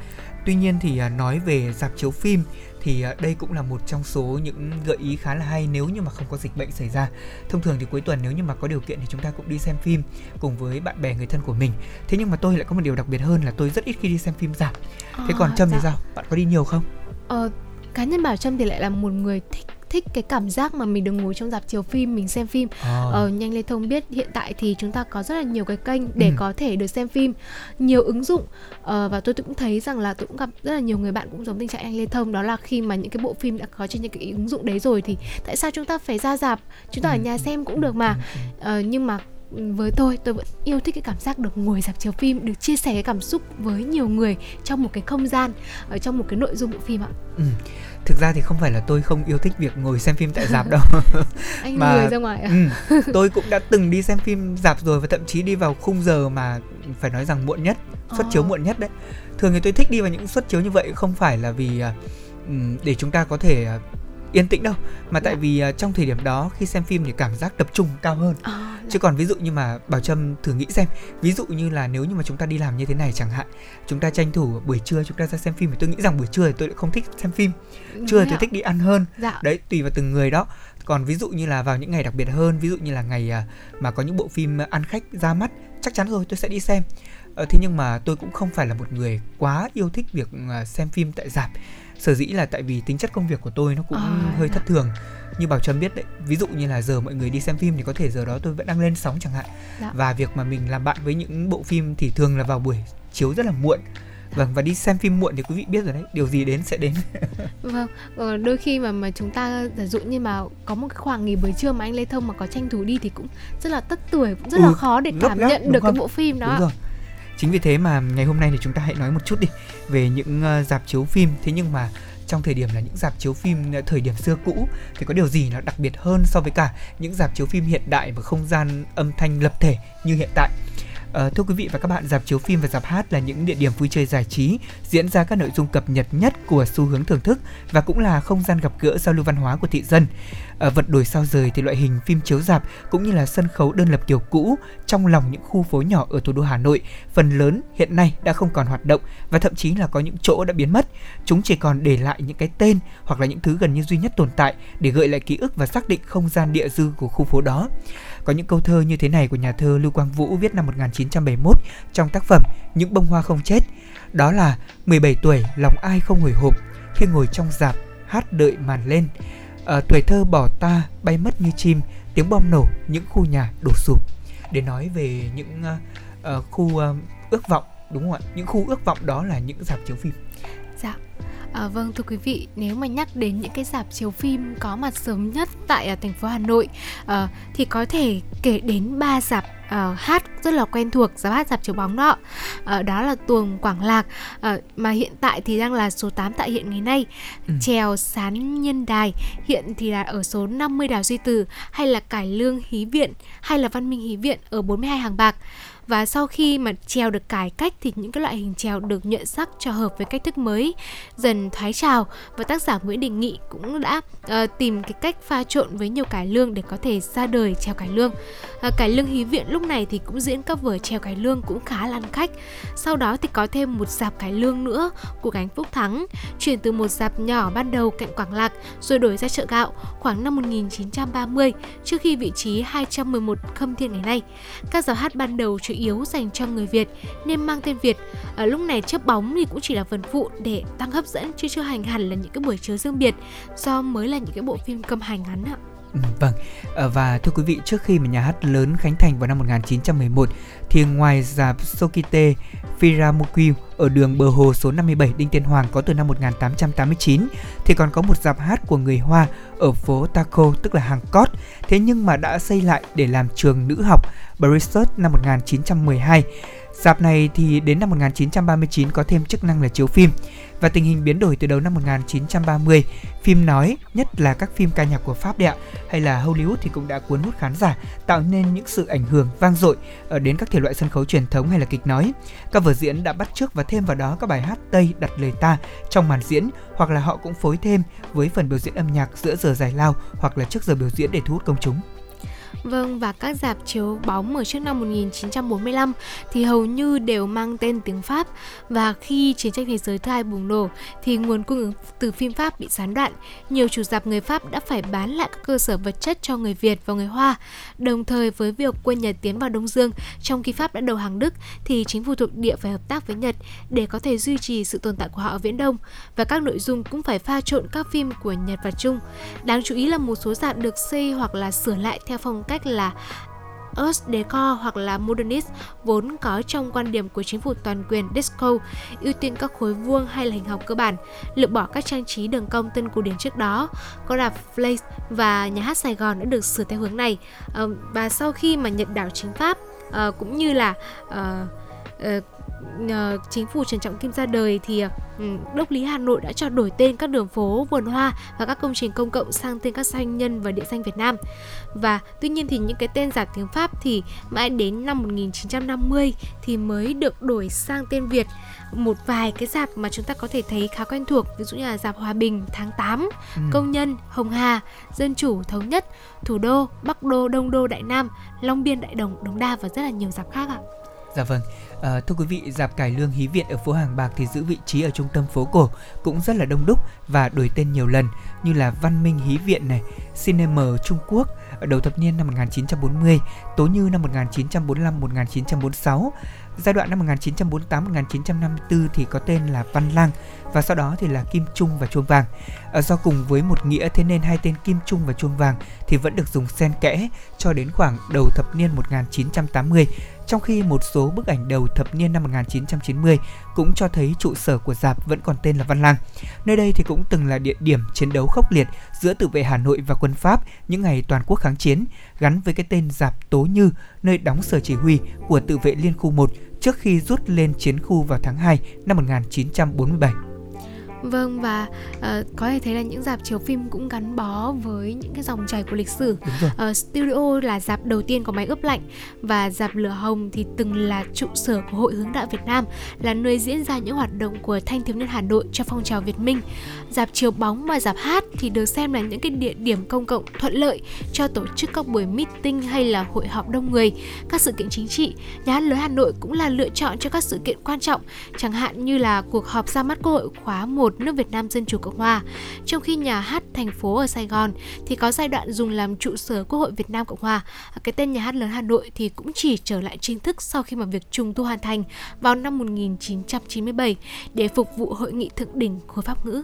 Tuy nhiên thì nói về dạp chiếu phim thì à, đây cũng là một trong số những gợi ý khá là hay nếu như mà không có dịch bệnh xảy ra. Thông thường thì cuối tuần nếu như mà có điều kiện thì chúng ta cũng đi xem phim cùng với bạn bè người thân của mình. Thế nhưng mà tôi lại có một điều đặc biệt hơn là tôi rất ít khi đi xem phim rạp. Thế còn Trâm dạ. thì sao? Bạn có đi nhiều không? Ờ, cá nhân Bảo Trâm thì lại là một người thích thích cái cảm giác mà mình được ngồi trong dạp chiếu phim mình xem phim à. ờ, nhanh lê thông biết hiện tại thì chúng ta có rất là nhiều cái kênh để ừ. có thể được xem phim nhiều ứng dụng ờ, và tôi cũng thấy rằng là tôi cũng gặp rất là nhiều người bạn cũng giống tình trạng anh lê thông đó là khi mà những cái bộ phim đã có trên những cái ứng dụng đấy rồi thì tại sao chúng ta phải ra dạp chúng ta ở ừ. nhà xem cũng được mà ừ, ờ, nhưng mà với tôi tôi vẫn yêu thích cái cảm giác được ngồi dạp chiếu phim được chia sẻ cái cảm xúc với nhiều người trong một cái không gian ở trong một cái nội dung bộ phim ạ ừ thực ra thì không phải là tôi không yêu thích việc ngồi xem phim tại dạp đâu anh mà người ra ngoài à? ừ, tôi cũng đã từng đi xem phim dạp rồi và thậm chí đi vào khung giờ mà phải nói rằng muộn nhất suất oh. chiếu muộn nhất đấy thường thì tôi thích đi vào những suất chiếu như vậy không phải là vì uh, để chúng ta có thể uh, yên tĩnh đâu. Mà tại dạ. vì uh, trong thời điểm đó khi xem phim thì cảm giác tập trung cao hơn. À, chứ còn ví dụ như mà bảo trâm thử nghĩ xem ví dụ như là nếu như mà chúng ta đi làm như thế này chẳng hạn chúng ta tranh thủ buổi trưa chúng ta ra xem phim thì tôi nghĩ rằng buổi trưa thì tôi lại không thích xem phim. Trưa thì tôi thích đi ăn hơn. Dạ. đấy tùy vào từng người đó còn ví dụ như là vào những ngày đặc biệt hơn ví dụ như là ngày uh, mà có những bộ phim ăn khách ra mắt chắc chắn rồi tôi sẽ đi xem. Uh, thế nhưng mà tôi cũng không phải là một người quá yêu thích việc uh, xem phim tại rạp. Sở dĩ là tại vì tính chất công việc của tôi nó cũng à, hơi thất thường. Như bảo trâm biết đấy ví dụ như là giờ mọi người đi xem phim thì có thể giờ đó tôi vẫn đang lên sóng chẳng hạn. Dạ. và việc mà mình làm bạn với những bộ phim thì thường là vào buổi chiếu rất là muộn vâng và đi xem phim muộn thì quý vị biết rồi đấy điều gì đến sẽ đến. Vâng ờ, đôi khi mà mà chúng ta giả dụ như mà có một cái khoảng nghỉ buổi trưa mà anh lê thông mà có tranh thủ đi thì cũng rất là tất tuổi cũng rất ừ, là khó để cảm nhận được không? cái bộ phim đó. Đúng rồi. Chính vì thế mà ngày hôm nay thì chúng ta hãy nói một chút đi về những uh, dạp chiếu phim. Thế nhưng mà trong thời điểm là những dạp chiếu phim ờ, thời điểm xưa cũ thì có điều gì nó đặc biệt hơn so với cả những dạp chiếu phim hiện đại và không gian âm thanh lập thể như hiện tại À, thưa quý vị và các bạn, dạp chiếu phim và dạp hát là những địa điểm vui chơi giải trí, diễn ra các nội dung cập nhật nhất của xu hướng thưởng thức và cũng là không gian gặp gỡ giao lưu văn hóa của thị dân. À, vật đổi sao rời thì loại hình phim chiếu dạp cũng như là sân khấu đơn lập kiểu cũ trong lòng những khu phố nhỏ ở thủ đô Hà Nội phần lớn hiện nay đã không còn hoạt động và thậm chí là có những chỗ đã biến mất. Chúng chỉ còn để lại những cái tên hoặc là những thứ gần như duy nhất tồn tại để gợi lại ký ức và xác định không gian địa dư của khu phố đó. Có những câu thơ như thế này của nhà thơ Lưu Quang Vũ viết năm 1971 trong tác phẩm Những bông hoa không chết. Đó là 17 tuổi lòng ai không hồi hộp khi ngồi trong dạp hát đợi màn lên. À, tuổi thơ bỏ ta bay mất như chim, tiếng bom nổ những khu nhà đổ sụp. Để nói về những uh, uh, khu uh, ước vọng đúng không ạ? Những khu ước vọng đó là những dạp chiếu phim. Dạ. À, vâng thưa quý vị, nếu mà nhắc đến những cái dạp chiếu phim có mặt sớm nhất tại à, thành phố Hà Nội à, thì có thể kể đến ba dạp uh, hát rất là quen thuộc dạp hát dạp chiếu bóng đó. Uh, đó là tuồng Quảng Lạc uh, mà hiện tại thì đang là số 8 tại hiện ngày nay. Ừ. trèo sán nhân đài hiện thì là ở số 50 đào duy từ hay là cải lương hí viện hay là văn minh hí viện ở 42 hàng bạc và sau khi mà trèo được cải cách thì những cái loại hình trèo được nhuận sắc cho hợp với cách thức mới dần thoái trào và tác giả Nguyễn Đình Nghị cũng đã uh, tìm cái cách pha trộn với nhiều cải lương để có thể ra đời trèo cải lương. Uh, cải lương hí viện lúc này thì cũng diễn các vở trèo cải lương cũng khá là ăn khách. Sau đó thì có thêm một dạp cải lương nữa của gánh Phúc Thắng, chuyển từ một dạp nhỏ ban đầu cạnh Quảng Lạc rồi đổi ra chợ gạo khoảng năm 1930 trước khi vị trí 211 Khâm Thiên ngày nay. Các giáo hát ban đầu chủ yếu dành cho người Việt nên mang tên Việt. Ở lúc này chớp bóng thì cũng chỉ là phần phụ để tăng hấp dẫn, chứ chưa hành hẳn là những cái buổi chiếu riêng biệt do mới là những cái bộ phim câm hành ngắn ạ. Vâng, ờ, và thưa quý vị, trước khi mà nhà hát lớn khánh thành vào năm 1911 thì ngoài dạp Sokite Firamokyu ở đường bờ hồ số 57 Đinh Tiên Hoàng có từ năm 1889 thì còn có một dạp hát của người Hoa ở phố Taco tức là hàng cót. Thế nhưng mà đã xây lại để làm trường nữ học Bristol năm 1912 Dạp này thì đến năm 1939 có thêm chức năng là chiếu phim và tình hình biến đổi từ đầu năm 1930. Phim nói, nhất là các phim ca nhạc của Pháp đệ hay là Hollywood thì cũng đã cuốn hút khán giả, tạo nên những sự ảnh hưởng vang dội ở đến các thể loại sân khấu truyền thống hay là kịch nói. Các vở diễn đã bắt chước và thêm vào đó các bài hát Tây đặt lời ta trong màn diễn hoặc là họ cũng phối thêm với phần biểu diễn âm nhạc giữa giờ giải lao hoặc là trước giờ biểu diễn để thu hút công chúng. Vâng và các dạp chiếu bóng ở trước năm 1945 thì hầu như đều mang tên tiếng Pháp và khi chiến tranh thế giới thứ hai bùng nổ thì nguồn cung ứng từ phim Pháp bị gián đoạn. Nhiều chủ dạp người Pháp đã phải bán lại các cơ sở vật chất cho người Việt và người Hoa. Đồng thời với việc quân Nhật tiến vào Đông Dương, trong khi Pháp đã đầu hàng Đức thì chính phủ thuộc địa phải hợp tác với Nhật để có thể duy trì sự tồn tại của họ ở Viễn Đông và các nội dung cũng phải pha trộn các phim của Nhật và Trung. Đáng chú ý là một số dạp được xây hoặc là sửa lại theo phong cách là Art Deco hoặc là Modernist vốn có trong quan điểm của chính phủ toàn quyền Disco ưu tiên các khối vuông hay là hình học cơ bản, lược bỏ các trang trí đường cong tân cổ điển trước đó. Có đạp Place và nhà hát Sài Gòn đã được sửa theo hướng này. Ờ, và sau khi mà nhận đảo chính Pháp ờ, cũng như là ờ, uh, chính phủ Trần Trọng Kim ra đời thì uh, đốc lý Hà Nội đã cho đổi tên các đường phố, vườn hoa và các công trình công cộng sang tên các doanh nhân và địa danh Việt Nam. Và tuy nhiên thì những cái tên giả tiếng Pháp thì mãi đến năm 1950 thì mới được đổi sang tên Việt. Một vài cái dạp mà chúng ta có thể thấy khá quen thuộc, ví dụ như là dạp Hòa Bình, Tháng 8, ừ. Công nhân, Hồng Hà, Dân chủ, Thống nhất, Thủ đô, Bắc đô, Đông đô, Đại Nam, Long Biên, Đại Đồng, Đống Đa và rất là nhiều dạp khác ạ. Dạ vâng, à, thưa quý vị, dạp cải lương Hí Viện ở phố Hàng Bạc thì giữ vị trí ở trung tâm phố cổ cũng rất là đông đúc và đổi tên nhiều lần như là Văn Minh Hí Viện này, Cinema Trung Quốc ở đầu thập niên năm 1940, Tố Như năm 1945-1946, giai đoạn năm 1948-1954 thì có tên là Văn Lang và sau đó thì là Kim Trung và Chuông Vàng. À, do cùng với một nghĩa thế nên hai tên Kim Trung và Chuông Vàng thì vẫn được dùng xen kẽ cho đến khoảng đầu thập niên 1980 trong khi một số bức ảnh đầu thập niên năm 1990 cũng cho thấy trụ sở của dạp vẫn còn tên là Văn Lang. Nơi đây thì cũng từng là địa điểm chiến đấu khốc liệt giữa tự vệ Hà Nội và quân Pháp những ngày toàn quốc kháng chiến, gắn với cái tên dạp Tố Như, nơi đóng sở chỉ huy của tự vệ Liên khu 1 trước khi rút lên chiến khu vào tháng 2 năm 1947. Vâng và uh, có thể thấy là những dạp chiếu phim cũng gắn bó với những cái dòng chảy của lịch sử. Uh, studio là dạp đầu tiên có máy ướp lạnh và dạp lửa hồng thì từng là trụ sở của Hội hướng đạo Việt Nam, là nơi diễn ra những hoạt động của thanh thiếu niên Hà Nội cho phong trào Việt Minh. Dạp chiếu bóng và dạp hát thì được xem là những cái địa điểm công cộng thuận lợi cho tổ chức các buổi meeting hay là hội họp đông người, các sự kiện chính trị. Nhà hát lớn Hà Nội cũng là lựa chọn cho các sự kiện quan trọng, chẳng hạn như là cuộc họp ra mắt Quốc hội khóa 1 1 nước Việt Nam Dân Chủ Cộng Hòa. Trong khi nhà hát thành phố ở Sài Gòn thì có giai đoạn dùng làm trụ sở Quốc hội Việt Nam Cộng Hòa. Cái tên nhà hát lớn Hà Nội thì cũng chỉ trở lại chính thức sau khi mà việc trùng tu hoàn thành vào năm 1997 để phục vụ hội nghị thượng đỉnh khối pháp ngữ.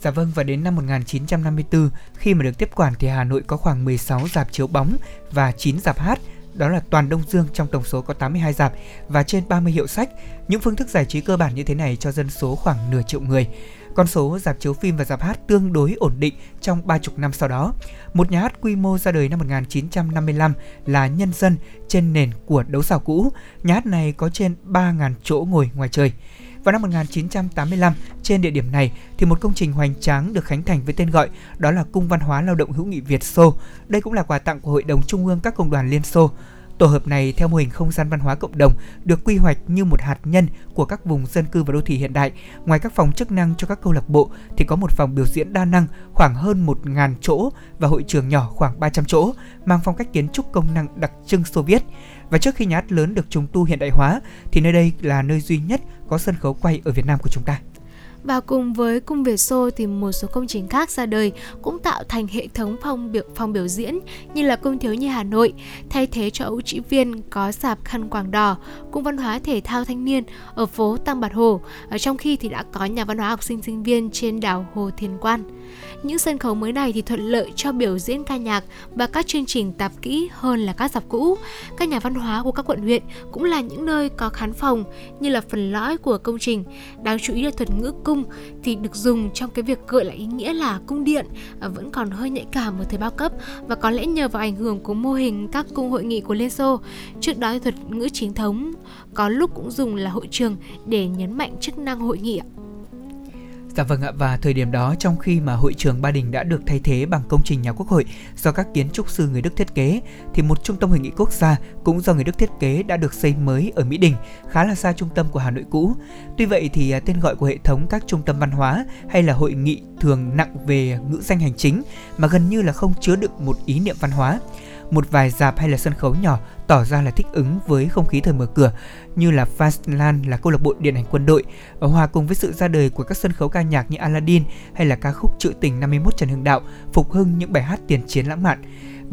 Dạ vâng và đến năm 1954 khi mà được tiếp quản thì Hà Nội có khoảng 16 dạp chiếu bóng và 9 dạp hát đó là toàn Đông Dương trong tổng số có 82 dạp và trên 30 hiệu sách. Những phương thức giải trí cơ bản như thế này cho dân số khoảng nửa triệu người. Con số dạp chiếu phim và dạp hát tương đối ổn định trong 30 năm sau đó. Một nhà hát quy mô ra đời năm 1955 là Nhân dân trên nền của đấu xào cũ. Nhà hát này có trên 3.000 chỗ ngồi ngoài trời. Vào năm 1985, trên địa điểm này thì một công trình hoành tráng được khánh thành với tên gọi đó là Cung văn hóa lao động hữu nghị Việt Xô. Đây cũng là quà tặng của Hội đồng Trung ương các công đoàn Liên Xô. Tổ hợp này theo mô hình không gian văn hóa cộng đồng được quy hoạch như một hạt nhân của các vùng dân cư và đô thị hiện đại. Ngoài các phòng chức năng cho các câu lạc bộ thì có một phòng biểu diễn đa năng khoảng hơn 1.000 chỗ và hội trường nhỏ khoảng 300 chỗ, mang phong cách kiến trúc công năng đặc trưng Xô Viết. Và trước khi nhà hát lớn được trùng tu hiện đại hóa, thì nơi đây là nơi duy nhất có sân khấu quay ở Việt Nam của chúng ta. Và cùng với cung Việt Xô thì một số công trình khác ra đời cũng tạo thành hệ thống phòng biểu phòng biểu diễn như là cung thiếu nhi Hà Nội thay thế cho ấu Trị Viên có sạp khăn quàng đỏ, cung văn hóa thể thao thanh niên ở phố Tăng bạt Hồ, ở trong khi thì đã có nhà văn hóa học sinh sinh viên trên đảo Hồ Thiền Quan. Những sân khấu mới này thì thuận lợi cho biểu diễn ca nhạc và các chương trình tạp kỹ hơn là các dạp cũ. Các nhà văn hóa của các quận huyện cũng là những nơi có khán phòng như là phần lõi của công trình. Đáng chú ý là thuật ngữ cung thì được dùng trong cái việc gợi lại ý nghĩa là cung điện à, vẫn còn hơi nhạy cảm ở thời bao cấp và có lẽ nhờ vào ảnh hưởng của mô hình các cung hội nghị của Liên Xô. Trước đó thuật ngữ chính thống có lúc cũng dùng là hội trường để nhấn mạnh chức năng hội nghị ạ. Dạ vâng ạ và thời điểm đó trong khi mà hội trường Ba Đình đã được thay thế bằng công trình nhà Quốc hội do các kiến trúc sư người Đức thiết kế thì một trung tâm hội nghị quốc gia cũng do người Đức thiết kế đã được xây mới ở Mỹ Đình, khá là xa trung tâm của Hà Nội cũ. Tuy vậy thì à, tên gọi của hệ thống các trung tâm văn hóa hay là hội nghị thường nặng về ngữ danh hành chính mà gần như là không chứa đựng một ý niệm văn hóa một vài dạp hay là sân khấu nhỏ tỏ ra là thích ứng với không khí thời mở cửa, như là Fastland là câu lạc bộ điện ảnh quân đội và hòa cùng với sự ra đời của các sân khấu ca nhạc như Aladdin hay là ca khúc Trữ tình 51 Trần Hưng Đạo, phục hưng những bài hát tiền chiến lãng mạn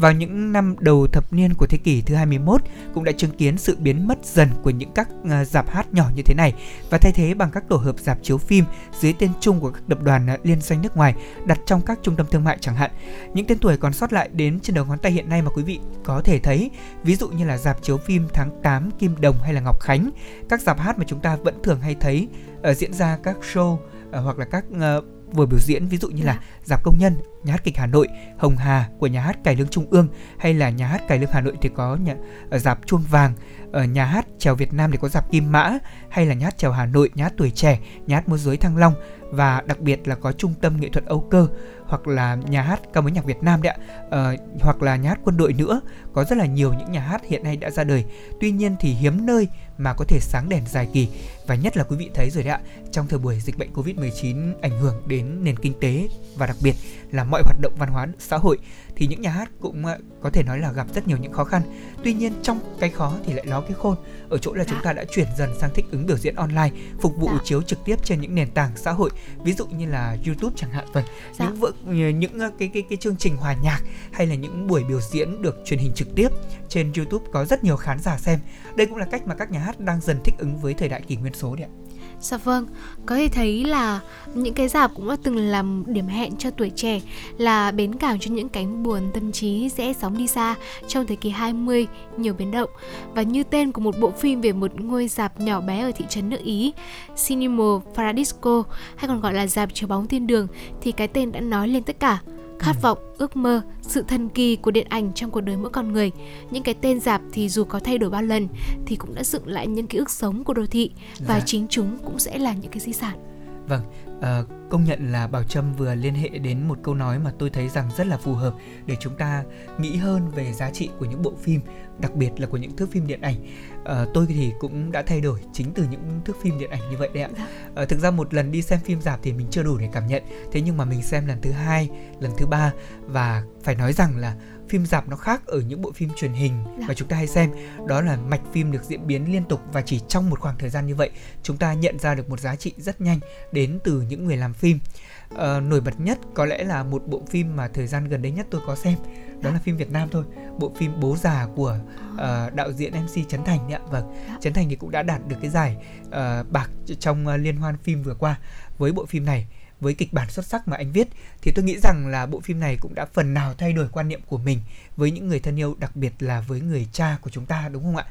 vào những năm đầu thập niên của thế kỷ thứ 21 cũng đã chứng kiến sự biến mất dần của những các à, dạp hát nhỏ như thế này và thay thế bằng các tổ hợp dạp chiếu phim dưới tên chung của các tập đoàn à, liên doanh nước ngoài đặt trong các trung tâm thương mại chẳng hạn. Những tên tuổi còn sót lại đến trên đầu ngón tay hiện nay mà quý vị có thể thấy, ví dụ như là dạp chiếu phim tháng 8 Kim Đồng hay là Ngọc Khánh, các dạp hát mà chúng ta vẫn thường hay thấy uh, diễn ra các show uh, hoặc là các uh, buổi biểu diễn ví dụ như là dạp công nhân nhà hát kịch Hà Nội, Hồng Hà của nhà hát cải lương Trung ương hay là nhà hát cải lương Hà Nội thì có nhà, ở dạp Chuông Vàng, ở nhà hát trèo Việt Nam thì có dạp Kim Mã hay là nhà hát trèo Hà Nội, nhà hát Tuổi Trẻ, nhà hát Múa Dối Thăng Long và đặc biệt là có trung tâm nghệ thuật Âu Cơ hoặc là nhà hát ca mối nhạc Việt Nam đấy ạ, ờ, hoặc là nhà hát quân đội nữa. Có rất là nhiều những nhà hát hiện nay đã ra đời. Tuy nhiên thì hiếm nơi mà có thể sáng đèn dài kỳ. Và nhất là quý vị thấy rồi đấy ạ, trong thời buổi dịch bệnh Covid-19 ảnh hưởng đến nền kinh tế và đặc biệt là mọi hoạt động văn hóa xã hội thì những nhà hát cũng ờ, có thể nói là gặp rất nhiều những khó khăn. Tuy nhiên trong cái khó thì lại ló cái khôn ở chỗ là chúng ta đã chuyển dần sang thích ứng biểu diễn online, phục vụ chiếu trực tiếp trên những nền tảng xã hội, ví dụ như là YouTube chẳng hạn. Vâng, những vợ, những ờ, cái cái cái chương trình hòa nhạc hay là những buổi biểu diễn được truyền hình trực tiếp trên YouTube có rất nhiều khán giả xem. Đây cũng là cách mà các nhà hát đang dần thích ứng với thời đại kỷ nguyên số đấy ạ. Dạ vâng, có thể thấy là những cái dạp cũng đã từng làm điểm hẹn cho tuổi trẻ là bến cảng cho những cánh buồn tâm trí sẽ sóng đi xa trong thế kỷ 20 nhiều biến động. Và như tên của một bộ phim về một ngôi dạp nhỏ bé ở thị trấn nước Ý Cinema Paradisco hay còn gọi là dạp chiếu bóng thiên đường thì cái tên đã nói lên tất cả khát vọng, ước mơ, sự thần kỳ của điện ảnh trong cuộc đời mỗi con người. Những cái tên dạp thì dù có thay đổi bao lần thì cũng đã dựng lại những ký ức sống của đô thị và dạ. chính chúng cũng sẽ là những cái di sản. Vâng, uh, công nhận là Bảo Trâm vừa liên hệ đến một câu nói mà tôi thấy rằng rất là phù hợp để chúng ta nghĩ hơn về giá trị của những bộ phim, đặc biệt là của những thước phim điện ảnh. Uh, tôi thì cũng đã thay đổi chính từ những thước phim điện ảnh như vậy đấy ạ. Uh, thực ra một lần đi xem phim dạp thì mình chưa đủ để cảm nhận, thế nhưng mà mình xem lần thứ hai, lần thứ ba và phải nói rằng là phim dạp nó khác ở những bộ phim truyền hình dạ. mà chúng ta hay xem đó là mạch phim được diễn biến liên tục và chỉ trong một khoảng thời gian như vậy chúng ta nhận ra được một giá trị rất nhanh đến từ những người làm phim uh, nổi bật nhất có lẽ là một bộ phim mà thời gian gần đây nhất tôi có xem. Đó là phim Việt Nam thôi. Bộ phim Bố già của uh, đạo diễn MC Trấn Thành ạ. Vâng. Trấn Thành thì cũng đã đạt được cái giải uh, bạc trong uh, liên hoan phim vừa qua. Với bộ phim này với kịch bản xuất sắc mà anh viết thì tôi nghĩ rằng là bộ phim này cũng đã phần nào thay đổi quan niệm của mình với những người thân yêu đặc biệt là với người cha của chúng ta đúng không ạ?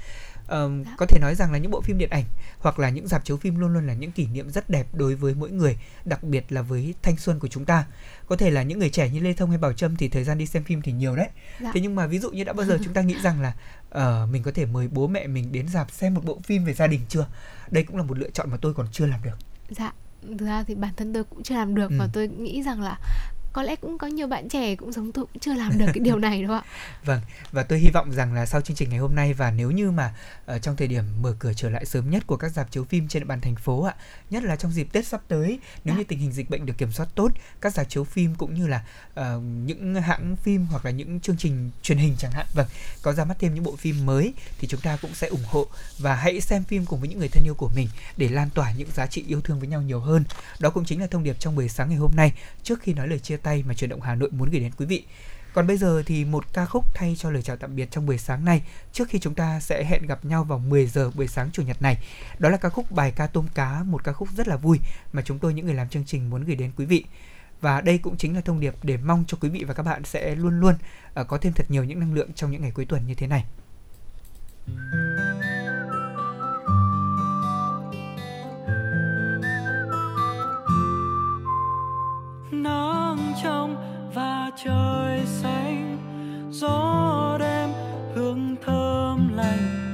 Um, có thể nói rằng là những bộ phim điện ảnh hoặc là những dạp chiếu phim luôn luôn là những kỷ niệm rất đẹp đối với mỗi người đặc biệt là với thanh xuân của chúng ta. Có thể là những người trẻ như lê thông hay bảo trâm thì thời gian đi xem phim thì nhiều đấy. Dạ. thế nhưng mà ví dụ như đã bao giờ chúng ta nghĩ rằng là uh, mình có thể mời bố mẹ mình đến dạp xem một bộ phim về gia đình chưa? Đây cũng là một lựa chọn mà tôi còn chưa làm được. Dạ thực ra thì bản thân tôi cũng chưa làm được ừ. và tôi nghĩ rằng là có lẽ cũng có nhiều bạn trẻ cũng giống tôi cũng chưa làm được cái điều này đúng không ạ. Vâng và tôi hy vọng rằng là sau chương trình ngày hôm nay và nếu như mà uh, trong thời điểm mở cửa trở lại sớm nhất của các dạp chiếu phim trên địa bàn thành phố ạ nhất là trong dịp tết sắp tới nếu à. như tình hình dịch bệnh được kiểm soát tốt các dạp chiếu phim cũng như là uh, những hãng phim hoặc là những chương trình truyền hình chẳng hạn vâng có ra mắt thêm những bộ phim mới thì chúng ta cũng sẽ ủng hộ. Và hãy xem phim cùng với những người thân yêu của mình để lan tỏa những giá trị yêu thương với nhau nhiều hơn. Đó cũng chính là thông điệp trong buổi sáng ngày hôm nay. Trước khi nói lời chia tay mà truyền động Hà Nội muốn gửi đến quý vị. Còn bây giờ thì một ca khúc thay cho lời chào tạm biệt trong buổi sáng này trước khi chúng ta sẽ hẹn gặp nhau vào 10 giờ buổi sáng chủ nhật này. Đó là ca khúc bài ca tôm cá, một ca khúc rất là vui mà chúng tôi những người làm chương trình muốn gửi đến quý vị. Và đây cũng chính là thông điệp để mong cho quý vị và các bạn sẽ luôn luôn ờ, có thêm thật nhiều những năng lượng trong những ngày cuối tuần như thế này. Nó trong và trời xanh. Gió đêm hương thơm lành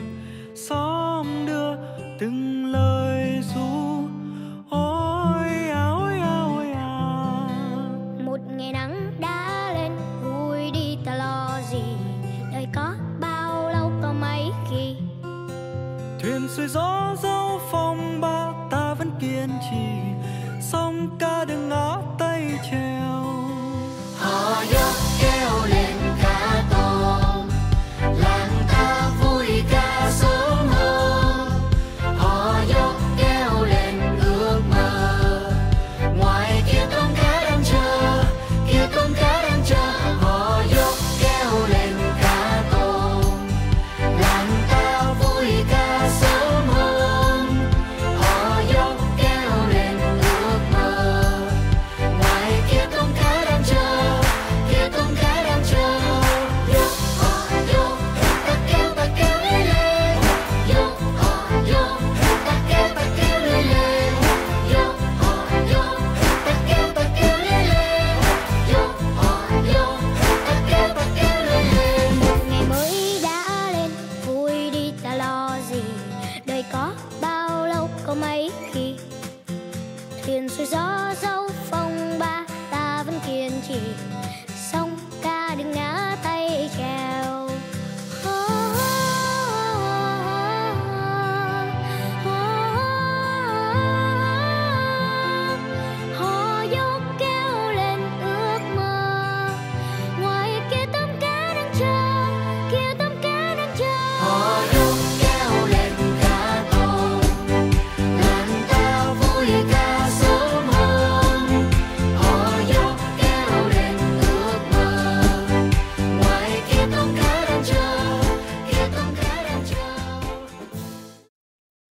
xóm đưa từng lời ru. Ôi à ôi à ôi à một ngày nắng đã lên vui đi ta lo gì? Đời có bao lâu có mấy khi? Thuyền xuôi gió dấu phong ba ta vẫn kiên trì. Sông ca đừng ngã